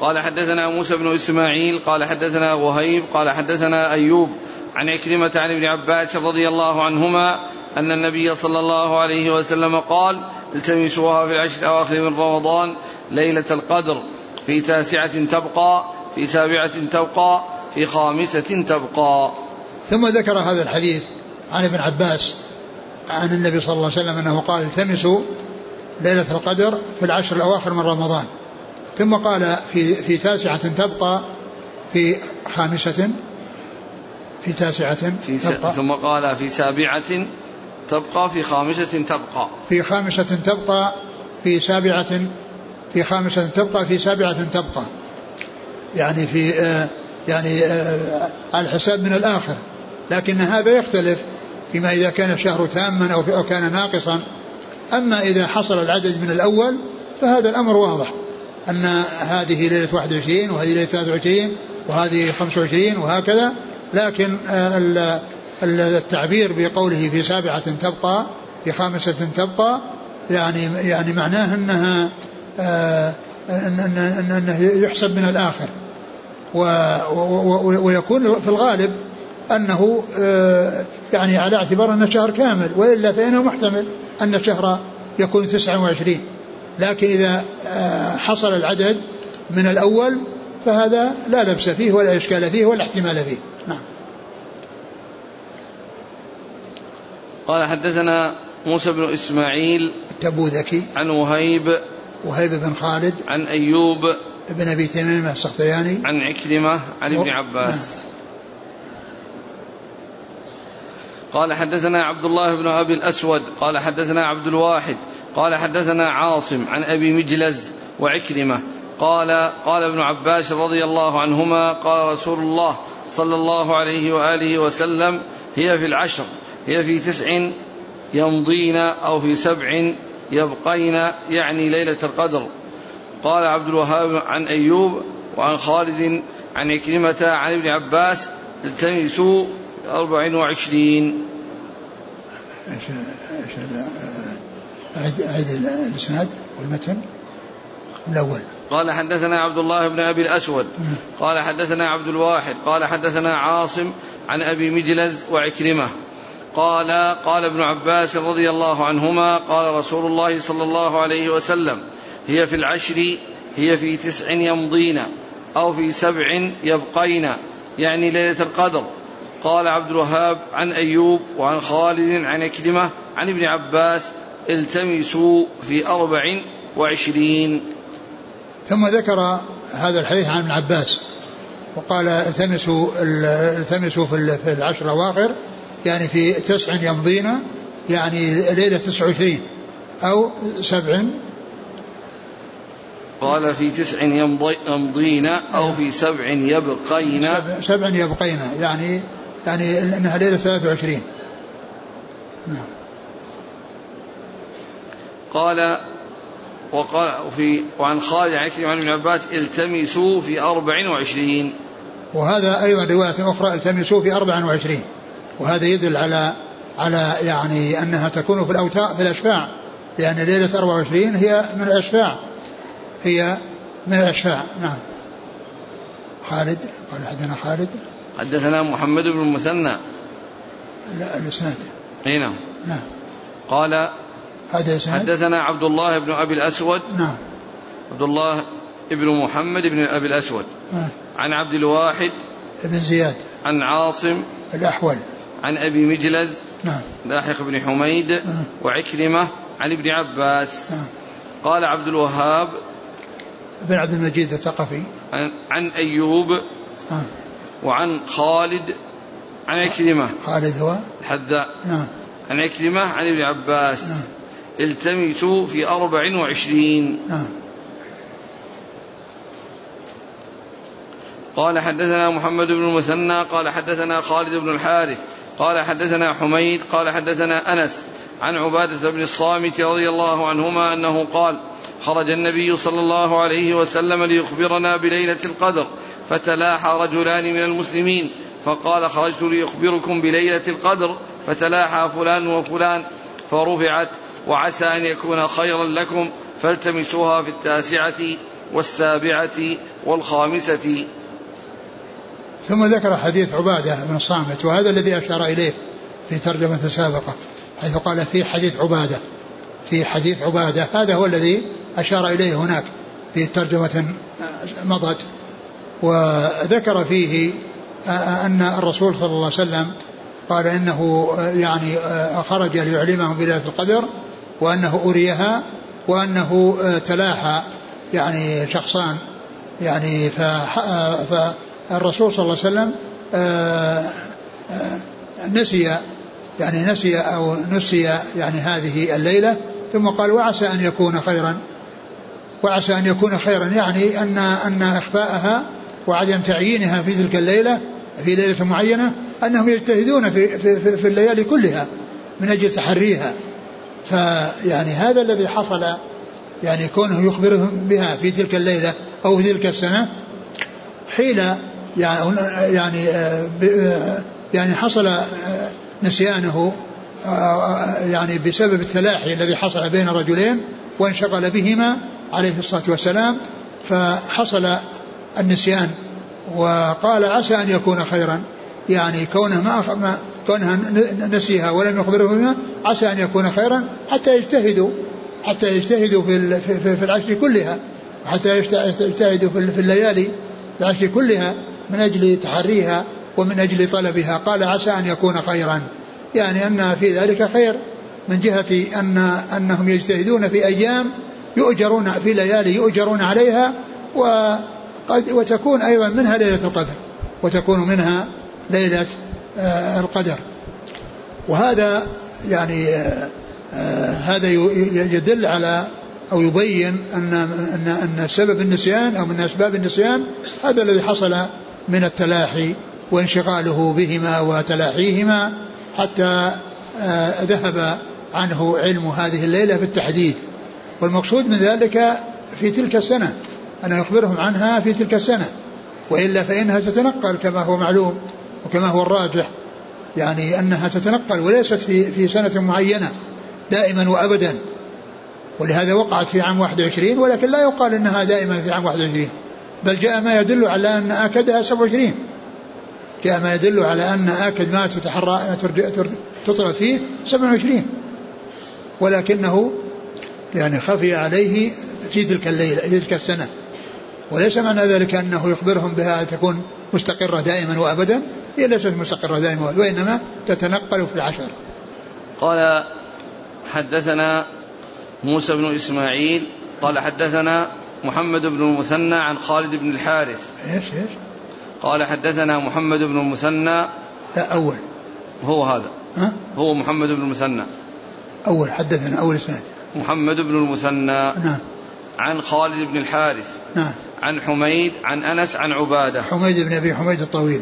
قال حدثنا موسى بن إسماعيل قال حدثنا وهيب قال حدثنا أيوب عن عكرمة عن ابن عباس رضي الله عنهما أن النبي صلى الله عليه وسلم قال التمسوها في العشر الأواخر من رمضان ليلة القدر في تاسعة تبقى في سابعة تبقى في خامسة تبقى. ثم ذكر هذا الحديث عن ابن عباس عن النبي صلى الله عليه وسلم أنه قال التمسوا ليلة القدر في العشر الأواخر من رمضان. ثم قال في في تاسعة تبقى في خامسة في تاسعة في تبقى. ثم قال في سابعة تبقى في خامسة تبقى. في خامسة تبقى في سابعة في خامسة تبقى في سابعة تبقى. يعني في آه يعني آه على الحساب من الآخر. لكن هذا يختلف فيما إذا كان الشهر تاما أو كان ناقصا. أما إذا حصل العدد من الأول فهذا الأمر واضح. أن هذه ليلة 21 وهذه ليلة 23 وهذه 25 وهكذا. لكن آه، التعبير بقوله في سابعة تبقى في خامسة تبقى يعني يعني معناه أنها آه، أنه يحسب من الآخر. ويكون في الغالب أنه آه، يعني على اعتبار انه شهر كامل وإلا فإنه محتمل أن الشهر يكون 29 لكن إذا حصل العدد من الأول فهذا لا لبس فيه ولا إشكال فيه ولا احتمال فيه. نعم. قال حدثنا موسى بن إسماعيل التبوذكي. عن وهيب. وهيب بن خالد. عن أيوب. بن أبي تميم السختياني. عن عكرمة عن ابن عباس نعم. قال حدثنا عبد الله بن أبي الأسود قال حدثنا عبد الواحد قال حدثنا عاصم عن أبي مجلز وعكرمة قال قال ابن عباس رضي الله عنهما قال رسول الله صلى الله عليه وآله وسلم هي في العشر هي في تسع يمضين أو في سبع يبقين يعني ليلة القدر. قال عبد الوهاب عن أيوب وعن خالد عن عكرمة عن ابن عباس التمسوا أربع وعشرين. أعد أعد الإسناد والمتن الأول. قال حدثنا عبد الله بن أبي الأسود. قال حدثنا عبد الواحد. قال حدثنا عاصم عن أبي مجلز وعكرمة. قال قال ابن عباس رضي الله عنهما قال رسول الله صلى الله عليه وسلم هي في العشر هي في تسع يمضين أو في سبع يبقين يعني ليلة القدر. قال عبد الوهاب عن أيوب وعن خالد عن أكلمة عن ابن عباس التمسوا في أربع وعشرين. ثم ذكر هذا الحديث عن ابن عباس وقال التمسوا التمسوا في العشر الأواخر يعني في تسع يمضين يعني ليلة تسع وعشرين أو سبع. قال في تسع يمضين أو في سبع يبقين. سبع يبقين يعني يعني أنها ليلة 23 نعم. قال وقال في وعن خالد عن عن ابن عباس التمسوا في أربع وعشرين. وهذا أيضا رواية أخرى التمسوا في أربع وعشرين. وهذا يدل على على يعني أنها تكون في الأوتار في الأشفاع. لأن ليلة 24 هي من الأشفاع. هي من الأشفاع. نعم. خالد؟ قال حدثنا خالد. حدثنا محمد بن المثنى. لا الإسناد أي نعم. نعم. قال هذا حدثنا عبد الله بن أبي الأسود. نعم. عبد الله بن محمد بن أبي الأسود. نعم. عن عبد الواحد. بن زياد. عن عاصم. الأحول. عن أبي مجلز. نعم. لاحق بن حميد. نعم. وعكرمة. عن ابن عباس. نعم. قال عبد الوهاب. بن عبد المجيد الثقفي. عن, عن أيوب. نعم. وعن خالد عن عكرمة. خالد هو؟ الحذاء. نعم. عن عكرمة عن ابن عباس. نعم. التمسوا في أربع وعشرين. نعم. قال حدثنا محمد بن المثنى قال حدثنا خالد بن الحارث قال حدثنا حميد قال حدثنا أنس عن عبادة بن الصامت رضي الله عنهما أنه قال خرج النبي صلى الله عليه وسلم ليخبرنا بليلة القدر فتلاحى رجلان من المسلمين فقال خرجت ليخبركم بليلة القدر فتلاحى فلان وفلان فرفعت وعسى أن يكون خيرا لكم فالتمسوها في التاسعة والسابعة والخامسة. ثم ذكر حديث عبادة بن الصامت وهذا الذي أشار إليه في ترجمة سابقة حيث قال في حديث عبادة في حديث عبادة هذا هو الذي أشار إليه هناك في ترجمة مضت وذكر فيه أن الرسول صلى الله عليه وسلم قال إنه يعني خرج ليعلمهم بليلة القدر وأنه أريها وأنه تلاحى يعني شخصان يعني فالرسول صلى الله عليه وسلم نسي يعني نسي أو نسي يعني هذه الليلة ثم قال وعسى أن يكون خيرا. وعسى أن يكون خيرا يعني أن أن إخفاءها وعدم تعيينها في تلك الليلة في ليلة معينة أنهم يجتهدون في, في, في الليالي كلها من أجل تحريها. فيعني هذا الذي حصل يعني كونه يخبرهم بها في تلك الليلة أو في تلك السنة حيل يعني يعني يعني حصل نسيانه يعني بسبب التلاحي الذي حصل بين رجلين وانشغل بهما عليه الصلاة والسلام فحصل النسيان وقال عسى أن يكون خيرا. يعني كونه ما, ما كونها نسيها ولم يخبره بها عسى أن يكون خيرا حتى يجتهدوا حتى يجتهدوا في, في, في العشر كلها حتى يجتهدوا في الليالي العشر كلها من أجل تحريها ومن أجل طلبها. قال عسى أن يكون خيرا. يعني أن في ذلك خير من جهة أن أنهم يجتهدون في أيام يؤجرون في ليالي يؤجرون عليها وقد وتكون أيضا منها ليلة القدر وتكون منها ليلة آه، القدر. وهذا يعني آه، آه، هذا يدل على أو يبين أن أن أن سبب النسيان أو من أسباب النسيان هذا الذي حصل من التلاحي وانشغاله بهما وتلاحيهما حتى ذهب عنه علم هذه الليلة بالتحديد. والمقصود من ذلك في تلك السنة أن يخبرهم عنها في تلك السنة. وإلا فإنها تتنقل كما هو معلوم وكما هو الراجح يعني أنها تتنقل وليست في, في سنة معينة دائما وأبدا. ولهذا وقعت في عام 21 ولكن لا يقال أنها دائما في عام 21 بل جاء ما يدل على أن آكدها 27 جاء ما يدل على أن آكد ما تتحرى فيه 27 ولكنه يعني خفي عليه في تلك الليلة في تلك السنة. وليس معنى ذلك أنه يخبرهم بها تكون مستقرة دائما وأبدا هي ليست مستقرة دائما وإنما تتنقل في العشر. قال حدثنا موسى بن إسماعيل قال حدثنا محمد بن المثنى عن خالد بن الحارث. إيش إيش؟ قال حدثنا محمد بن المثنى. لا أول. هو هذا. ها؟ هو محمد بن المثنى. أول حدثنا أول إسناد. محمد بن المثنى نعم. عن خالد بن الحارث نعم. عن حميد عن أنس عن عبادة. حميد بن أبي حميد الطويل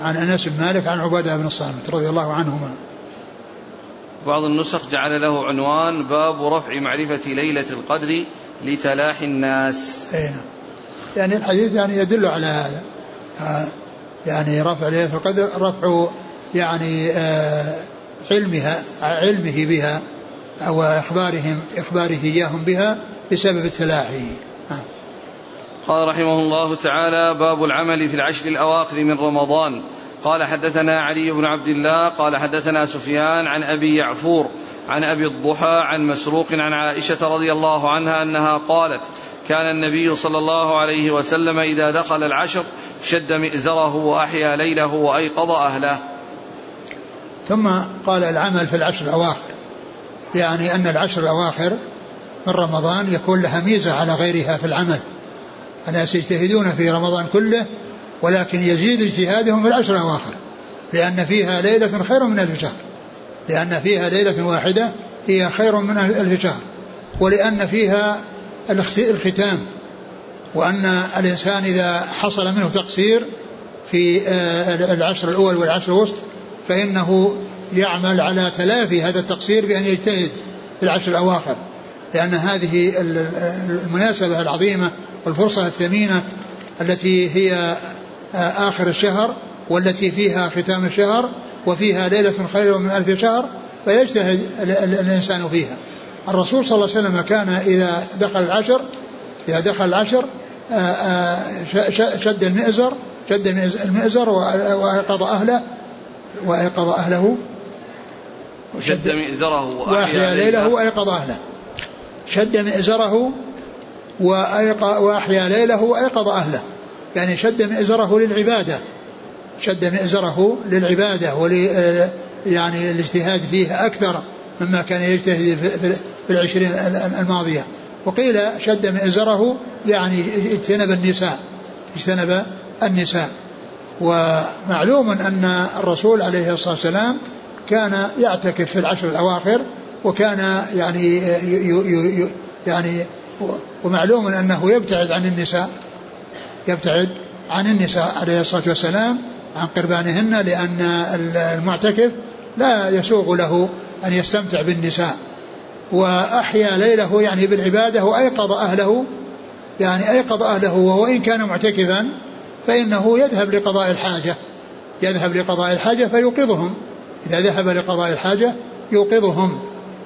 عن أنس بن مالك عن عبادة بن الصامت رضي الله عنهما. بعض النسخ جعل له عنوان باب رفع معرفة ليلة القدر لتلاحي الناس. أي نعم. يعني الحديث يعني يدل على هذا. آه، يعني رفع ليلة القدر رفع يعني آه، علمها علمه بها. أو إخبارهم إخباره إياهم بها بسبب التلاحي آه. قال رحمه الله تعالى باب العمل في العشر الأواخر من رمضان. قال حدثنا علي بن عبد الله قال حدثنا سفيان عن أبي يعفور عن أبي الضحى عن مسروق عن عائشة رضي الله عنها أنها قالت كان النبي صلى الله عليه وسلم إذا دخل العشر شد مئزره وأحيا ليله وأيقظ أهله. ثم قال العمل في العشر الأواخر. يعني أن العشر الأواخر من رمضان يكون لها ميزة على غيرها في العمل. الناس يجتهدون في رمضان كله ولكن يزيد اجتهادهم في العشر الأواخر لأن فيها ليلة خير من ألف شهر. لأن فيها ليلة واحدة هي خير من ألف شهر. ولأن فيها الختام. وأن الإنسان إذا حصل منه تقصير في آه، العشر الأول والعشر الوسط فإنه يعمل على تلافي هذا التقصير بأن يجتهد في العشر الأواخر لأن هذه المناسبة العظيمة والفرصة الثمينة التي هي آه، آخر الشهر والتي فيها ختام الشهر وفيها ليلة خير من ألف شهر فيجتهد الإنسان فيها. الرسول صلى الله عليه وسلم كان إذا دخل العشر إذا دخل العشر آه، آه، شد المئزر شد المئزر وأيقظ أهله وأيقظ أهله شد مئزره وأحيا ليله وأيقظ أهله شد مئزره وأحيا ليله وأيقظ أهله يعني شد مئزره للعبادة. شد مئزره للعبادة ول يعني الاجتهاد فيها أكثر مما كان يجتهد في العشرين الماضية. وقيل شد مئزره يعني اجتنب النساء. اجتنب النساء. ومعلوم أن الرسول عليه الصلاة والسلام كان يعتكف في العشر الأواخر وكان يعني يعني ومعلوم أنه يبتعد عن النساء يبتعد عن النساء عليه الصلاة والسلام عن قربانهن لأن المعتكف لا يسوغ له أن يستمتع بالنساء. وأحيا ليله يعني بالعبادة وأيقظ أهله يعني أيقظ أهله وإن كان معتكفا فإنه يذهب لقضاء الحاجة يذهب لقضاء الحاجة فيوقظهم. إذا ذهب لقضاء الحاجة يوقظهم.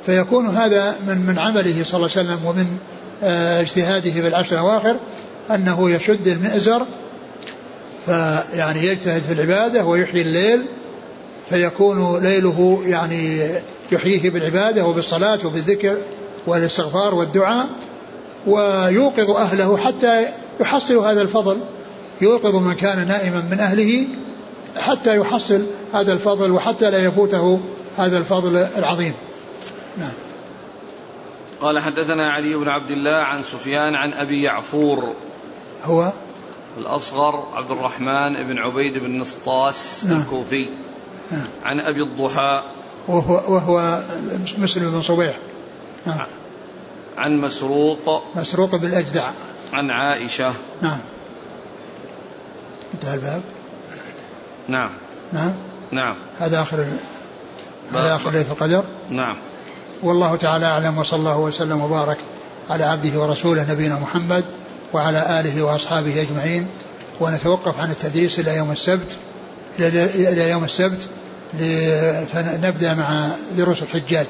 فيكون هذا من من عمله صلى الله عليه وسلم ومن آه، اجتهاده في العشر الأواخر أنه يشد المئزر فيعني يجتهد في العبادة ويحيي الليل فيكون ليله يعني يحييه بالعبادة وبالصلاة وبالذكر والاستغفار والدعاء ويوقظ أهله حتى يحصل هذا الفضل. يوقظ من كان نائما من أهله حتى يحصل هذا الفضل وحتى لا يفوته هذا الفضل العظيم. نعم. قال حدثنا علي بن عبد الله عن سفيان عن أبي يعفور. هو؟ الأصغر عبد الرحمن بن عبيد بن نسطاس نعم. الكوفي. نعم. عن أبي الضحى. وهو, وهو مسلم بن صبيح. نعم. عن مسروق. مسروق بالأجدع. عن عائشة. نعم. انتهى الباب. نعم. نعم. نعم. هذا آخر هذا آخر ليلة القدر. نعم. والله تعالى أعلم وصلى الله وسلم وبارك على عبده ورسوله نبينا محمد وعلى آله وأصحابه أجمعين. ونتوقف عن التدريس إلى يوم السبت إلى يوم السبت فنبدأ مع دروس الحجاج.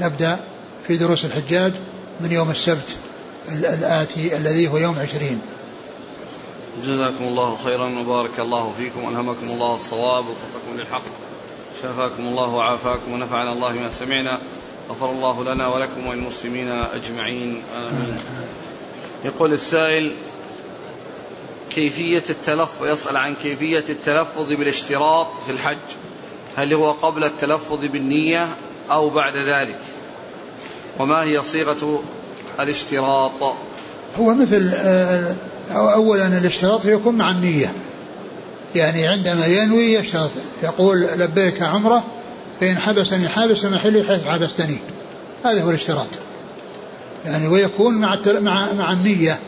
نبدأ في دروس الحجاج من يوم السبت الآتي الذي هو يوم عشرين. جزاكم الله خيرا وبارك الله فيكم والهمكم الله الصواب ووفقكم للحق. شفاكم الله وعافاكم ونفعنا الله ما سمعنا. غفر الله لنا ولكم وللمسلمين أجمعين. آمين. يقول السائل كيفية التلفظ يسأل عن كيفية التلفظ بالاشتراط في الحج؟ هل هو قبل التلفظ بالنية أو بعد ذلك؟ وما هي صيغة الاشتراط؟ هو مثل آه، أولا الاشتراط يكون مع النية. يعني عندما ينوي يشترط. يقول لبيك عمرة فإن حبسني حابس محلي حيث حبستني هذا هو الاشتراط. يعني ويكون مع مع مع النية.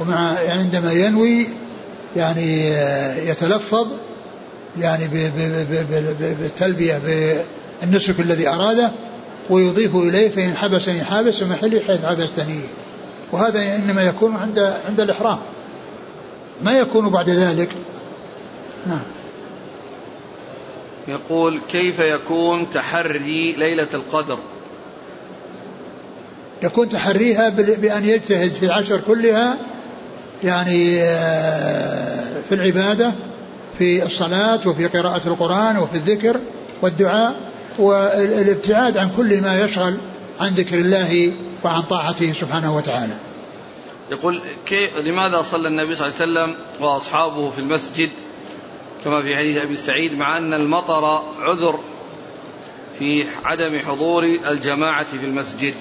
ومع عندما ينوي يعني يتلفظ يعني بالتلبية بالنسك الذي أراده ويضيف إليه فإن حبسني حابس ومحلي حيث حبستني وهذا إنما يكون عند عند الإحرام. ما يكون بعد ذلك. نعم. يقول كيف يكون تحري ليلة القدر؟ يكون تحريها بأن يجتهد في العشر كلها يعني آه، في العبادة في الصلاة وفي قراءة القرآن وفي الذكر والدعاء والابتعاد عن كل ما يشغل عن ذكر الله وعن طاعته سبحانه وتعالى. يقول كي لماذا صلى النبي صلى الله عليه وسلم وأصحابه في المسجد؟ كما في حديث أبي سعيد مع أن المطر عذر في عدم حضور الجماعة في المسجد.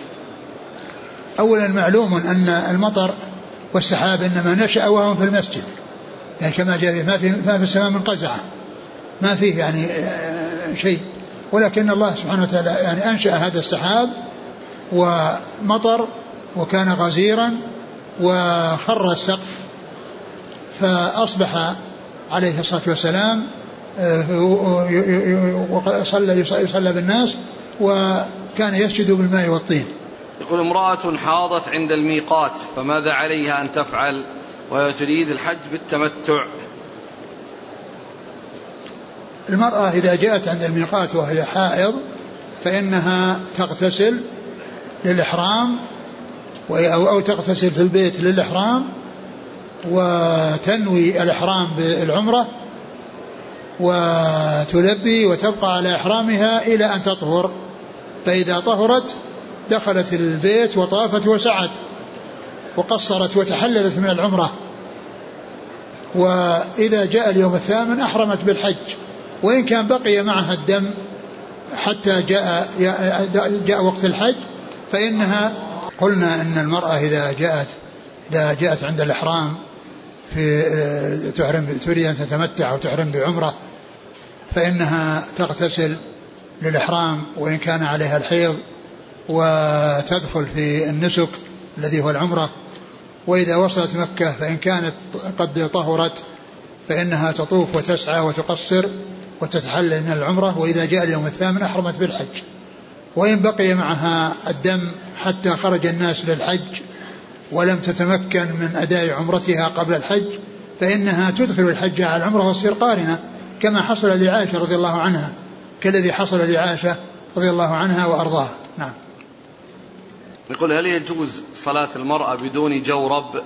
أولا معلوم أن المطر والسحاب إنما نشأ وهم في المسجد. يعني كما جاء ما في ما في السماء من قزعة. ما فيه يعني آه، شيء. ولكن الله سبحانه وتعالى يعني أنشأ هذا السحاب ومطر وكان غزيرا وخر السقف فأصبح عليه الصلاة والسلام آه، صلى يصلى بالناس وكان يسجد بالماء والطين. يقول امرأة حاضت عند الميقات فماذا عليها أن تفعل؟ وهي تريد الحج بالتمتع. المرأة إذا جاءت عند الميقات وهي حائض فإنها تغتسل للإحرام أو تغتسل في البيت للإحرام وتنوي الإحرام بالعمرة وتلبي وتبقى على إحرامها إلى أن تطهر. فإذا طهرت دخلت البيت وطافت وسعت وقصرت وتحللت من العمرة. وإذا جاء اليوم الثامن أحرمت بالحج. وإن كان بقي معها الدم حتى جاء جاء وقت الحج فإنها قلنا أن المرأة إذا جاءت إذا جاءت عند الإحرام في آه، تحرم تريد أن تتمتع وتحرم بعمرة فإنها تغتسل للإحرام وإن كان عليها الحيض وتدخل في النسك الذي هو العمرة. وإذا وصلت مكة فإن كانت قد طهرت فإنها تطوف وتسعى وتقصر وتتحلل من العمرة وإذا جاء اليوم الثامن أحرمت بالحج. وإن بقي معها الدم حتى خرج الناس للحج ولم تتمكن من أداء عمرتها قبل الحج فإنها تدخل الحج على العمرة وتصير قارنة كما حصل لعائشة رضي الله عنها كالذي حصل لعائشة رضي الله عنها وأرضاها. نعم. يقول هل يجوز صلاة المرأة بدون جورب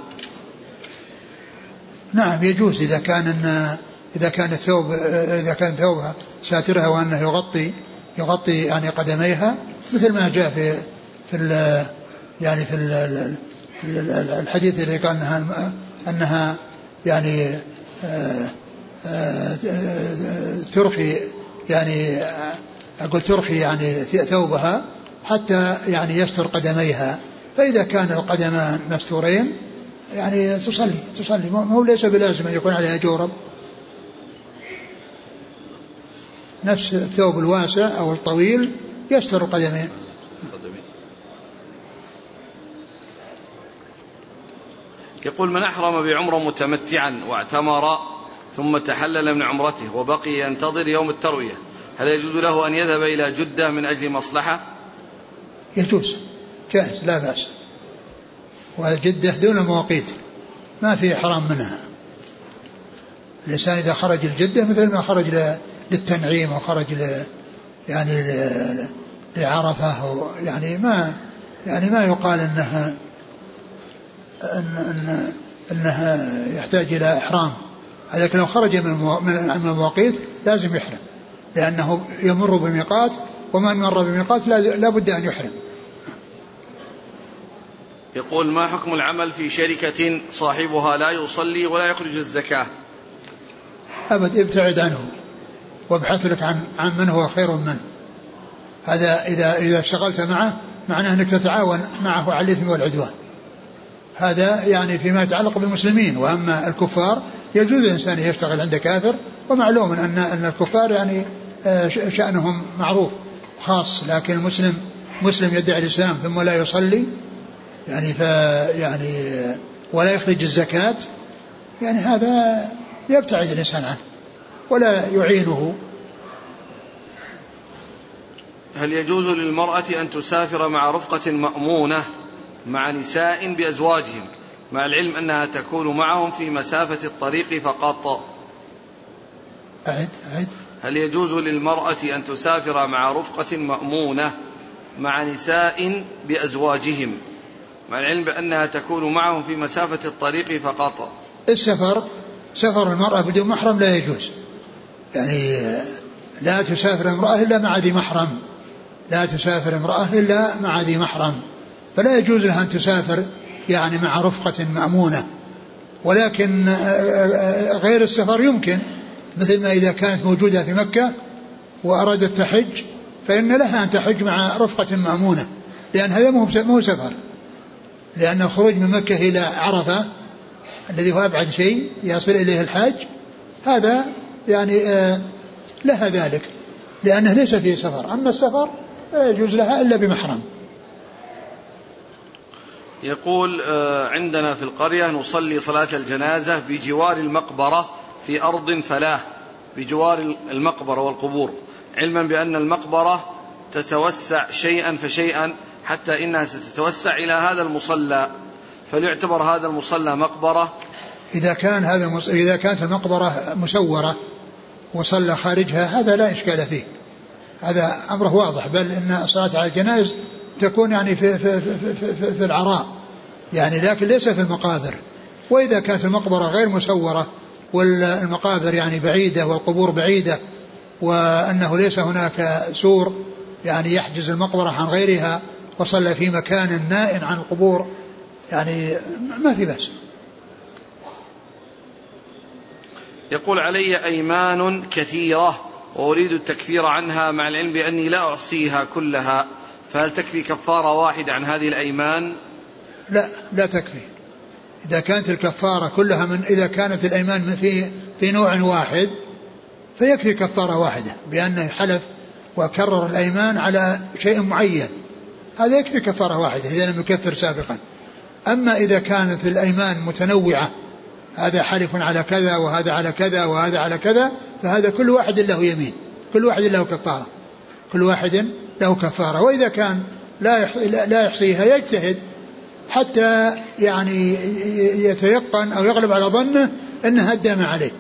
نعم يجوز إذا كان إن إذا كان الثوب إذا كان ثوبها ساترها وأنه يغطي. يغطي يعني قدميها مثل ما جاء في في ال يعني في ال الحديث اللي قال أنها أنها يعني آه، آه، ترخي يعني أقول ترخي يعني ثوبها حتى يعني يستر قدميها. فإذا كان القدمان مستورين يعني تصلي تصلي. مو ليس بلازم أن يكون عليها جورب. نفس الثوب الواسع أو الطويل يستر القدمين. يقول من أحرم بعمرة متمتعا واعتمر ثم تحلل من عمرته وبقي ينتظر يوم التروية هل يجوز له أن يذهب إلى جدة من أجل مصلحة؟ يجوز جائز لا بأس. وجدة دون مواقيت ما في إحرام منها. الإنسان إذا خرج الجدة مثل ما خرج للتنعيم وخرج ل يعني لعرفة يعني ما يعني ما يقال إنها أن أن أنها يحتاج إلى إحرام. لكن لو خرج من من المواقيت لازم يحرم لأنه يمر بميقات ومن مر بميقات لا بد أن يحرم. يقول ما حكم العمل في شركة صاحبها لا يصلي ولا يخرج الزكاة؟ أبد ابتعد عنه. وابحث لك عن عن من هو خير منه هذا إذا إذا اشتغلت معه معناه أنك تتعاون معه على الإثم والعدوان. هذا يعني فيما يتعلق بالمسلمين وأما الكفار يجوز الإنسان يشتغل عند كافر ومعلوم ان أن الكفار يعني آه، شأنهم معروف خاص لكن المسلم مسلم يدعي الإسلام ثم لا يصلي يعني ف يعني ولا يخرج الزكاة يعني هذا يبتعد الإنسان عنه. ولا يعينه. هل يجوز للمرأة أن تسافر مع رفقة مأمونة مع نساء بأزواجهم؟ مع العلم أنها تكون معهم في مسافة الطريق فقط. أعد أعد. هل يجوز للمرأة أن تسافر مع رفقة مأمونة مع نساء بأزواجهم؟ مع العلم بأنها تكون معهم في مسافة الطريق فقط. السفر سفر المرأة بدون محرم لا يجوز. يعني لا تسافر امرأة إلا مع ذي محرم. لا تسافر امرأة إلا مع ذي محرم. فلا يجوز لها أن تسافر يعني مع رفقة مأمونة. ولكن آه، آه، غير السفر يمكن. مثل ما إذا كانت موجودة في مكة وأرادت تحج فإن لها أن تحج مع رفقة مأمونة. لأن هذا مو سفر. لأن الخروج من مكة إلى عرفة الذي هو أبعد شيء يصل إليه الحاج هذا يعني آه، لها ذلك لأنه ليس فيه سفر. أما السفر لا يجوز لها إلا بمحرم. يقول آه، عندنا في القرية نصلي صلاة الجنازة بجوار المقبرة في أرض فلاة بجوار المقبرة والقبور علما بأن المقبرة تتوسع شيئا فشيئا حتى إنها ستتوسع إلى هذا المصلى فليعتبر هذا المصلى مقبرة إذا كان هذا. إذا كانت المقبرة مسورة وصلى خارجها هذا لا إشكال فيه. هذا أمره واضح بل إن الصلاة على الجنائز تكون يعني في, في, في, في, في, في العراء. يعني لكن ليس في المقابر. وإذا كانت المقبرة غير مسورة والمقابر يعني بعيدة والقبور بعيدة وأنه ليس هناك سور يعني يحجز المقبرة عن غيرها وصلى في مكان نائن عن القبور يعني ما في بأس. يقول علي أيمان كثيرة وأريد التكفير عنها مع العلم بأني لا أحصيها كلها. فهل تكفي كفارة واحدة عن هذه الأيمان؟ لا لا تكفي. إذا كانت الكفارة كلها من إذا كانت الأيمان في في نوع واحد فيكفي كفارة واحدة بأنه حلف وكرر الأيمان على شيء معين. هذا يكفي كفارة واحدة إذا لم يكفر سابقا. أما إذا كانت الأيمان متنوعة هذا حلف على كذا وهذا على كذا وهذا على كذا فهذا كل واحد له يمين كل واحد له كفارة كل واحد له كفارة وإذا كان لا لا يحصيها يجتهد حتى يعني يتيقن أو يغلب على ظنه أنها الدم عليه.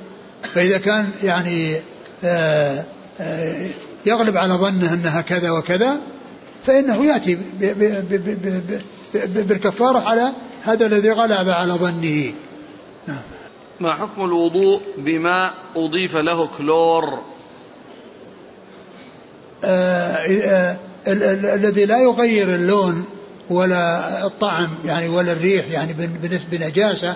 فإذا كان يعني آه، آه، يغلب على ظنه أنها كذا وكذا فإنه يأتي بالكفارة على هذا الذي غلب على ظنه. نعم. ما حكم الوضوء بماء أضيف له كلور؟ آه آه الذي لا يغير اللون ولا الطعم يعني ولا الريح يعني بنجاسة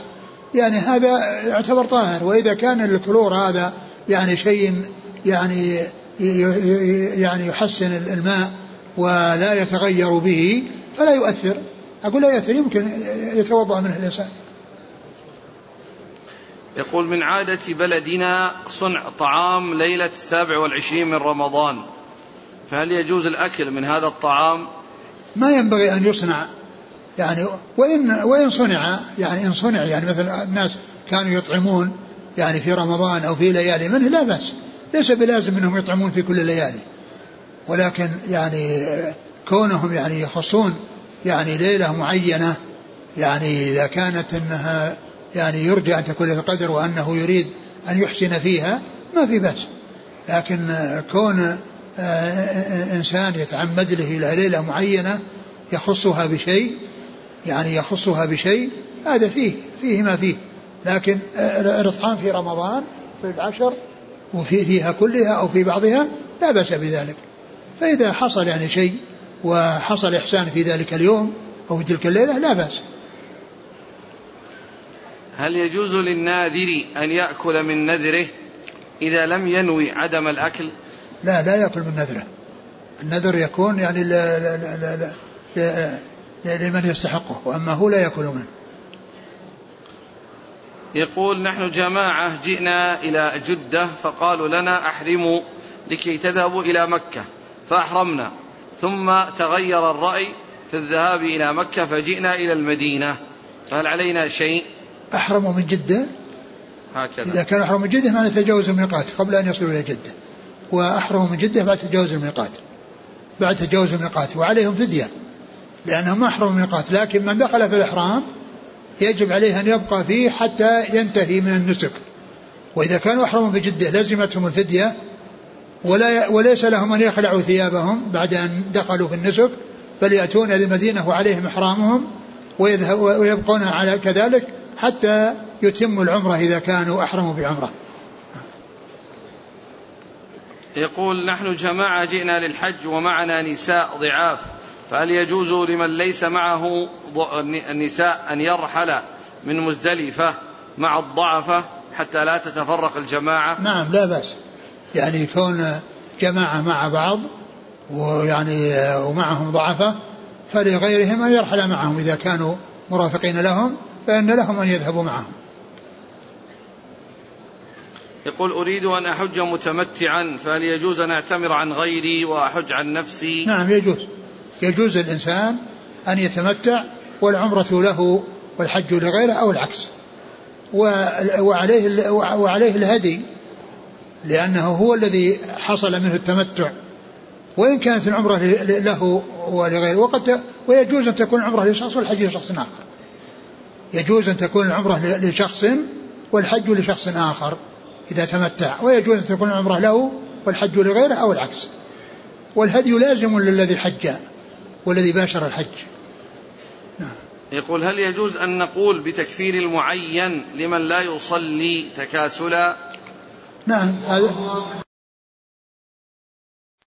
يعني هذا يعتبر طاهر. وإذا كان الكلور هذا يعني شيء يعني يعني يحسن الماء ولا يتغير به فلا يؤثر. أقول لا يؤثر يمكن يتوضأ منه الإنسان. يقول من عادة بلدنا صنع طعام ليلة السابع والعشرين من رمضان. فهل يجوز الأكل من هذا الطعام؟ ما ينبغي أن يصنع. يعني وإن وإن صنع يعني إن صنع يعني مثلا الناس كانوا يطعمون يعني في رمضان أو في ليالي منه لا بأس. ليس بلازم أنهم يطعمون في كل الليالي ولكن يعني كونهم يعني يخصون يعني ليلة معينة يعني إذا كانت أنها يعني يرجى أن تكون له قدر وأنه يريد أن يحسن فيها ما في بأس. لكن كون آه، إنسان يتعمد له إلى ليلة معينة يخصها بشيء يعني يخصها بشيء هذا فيه فيه ما فيه. لكن آه، الإطعام في رمضان في العشر وفي فيها كلها أو في بعضها لا بأس بذلك. فإذا حصل يعني شيء وحصل إحسان في ذلك اليوم أو في تلك الليلة لا بأس. هل يجوز للناذر أن يأكل من نذره إذا لم ينوي عدم الأكل؟ لا لا يأكل من نذره. النذر يكون يعني لا لا لا لا لمن يستحقه وأما هو لا يأكل منه. يقول نحن جماعة جئنا إلى جدة فقالوا لنا أحرموا لكي تذهبوا إلى مكة فأحرمنا. ثم تغير الرأي في الذهاب إلى مكة فجئنا إلى المدينة. فهل علينا شيء؟ أحرموا من جدة؟ هكذا. إذا كانوا أحرموا من جدة معنى تجاوز الميقات قبل أن يصلوا إلى جدة. وأحرموا من جدة بعد تجاوز الميقات. بعد تجاوز الميقات. وعليهم فدية. لأنهم ما أحرموا الميقات. لكن من دخل في الإحرام يجب عليه أن يبقى فيه حتى ينتهي من النسك. وإذا كانوا أحرموا بجدة لزمتهم الفدية ولا وليس لهم أن يخلعوا ثيابهم بعد أن دخلوا في النسك بل يأتون إلى المدينة وعليهم إحرامهم ويبقون على كذلك حتى يتموا العمرة إذا كانوا أحرموا بعمرة. يقول نحن جماعة جئنا للحج ومعنا نساء ضعاف فهل يجوز لمن ليس معه النساء أن يرحل من مزدلفة مع الضعفة حتى لا تتفرق الجماعة؟ نعم لا بأس. يعني يكون جماعة مع بعض ويعني ومعهم ضعفة فلغيرهم أن يرحل معهم إذا كانوا مرافقين لهم فإن لهم أن يذهبوا معهم. يقول أريد أن أحج متمتعا فهل يجوز أن أعتمر عن غيري وأحج عن نفسي. نعم يجوز. يجوز الإنسان أن يتمتع والعمرة له والحج لغيره أو العكس. وعليه وعليه الهدي لأنه هو الذي حصل منه التمتع. وإن كانت العمرة له ولغيره وقد ويجوز أن تكون العمرة لشخص والحج لشخص آخر. يجوز أن تكون العمرة لشخص والحج لشخص آخر إذا تمتع ويجوز أن تكون العمرة له والحج لغيره أو العكس. والهدي لازم للذي حج والذي باشر الحج. نعم. يقول هل يجوز أن نقول بتكفير المعين لمن لا يصلي تكاسلا؟ نعم هذا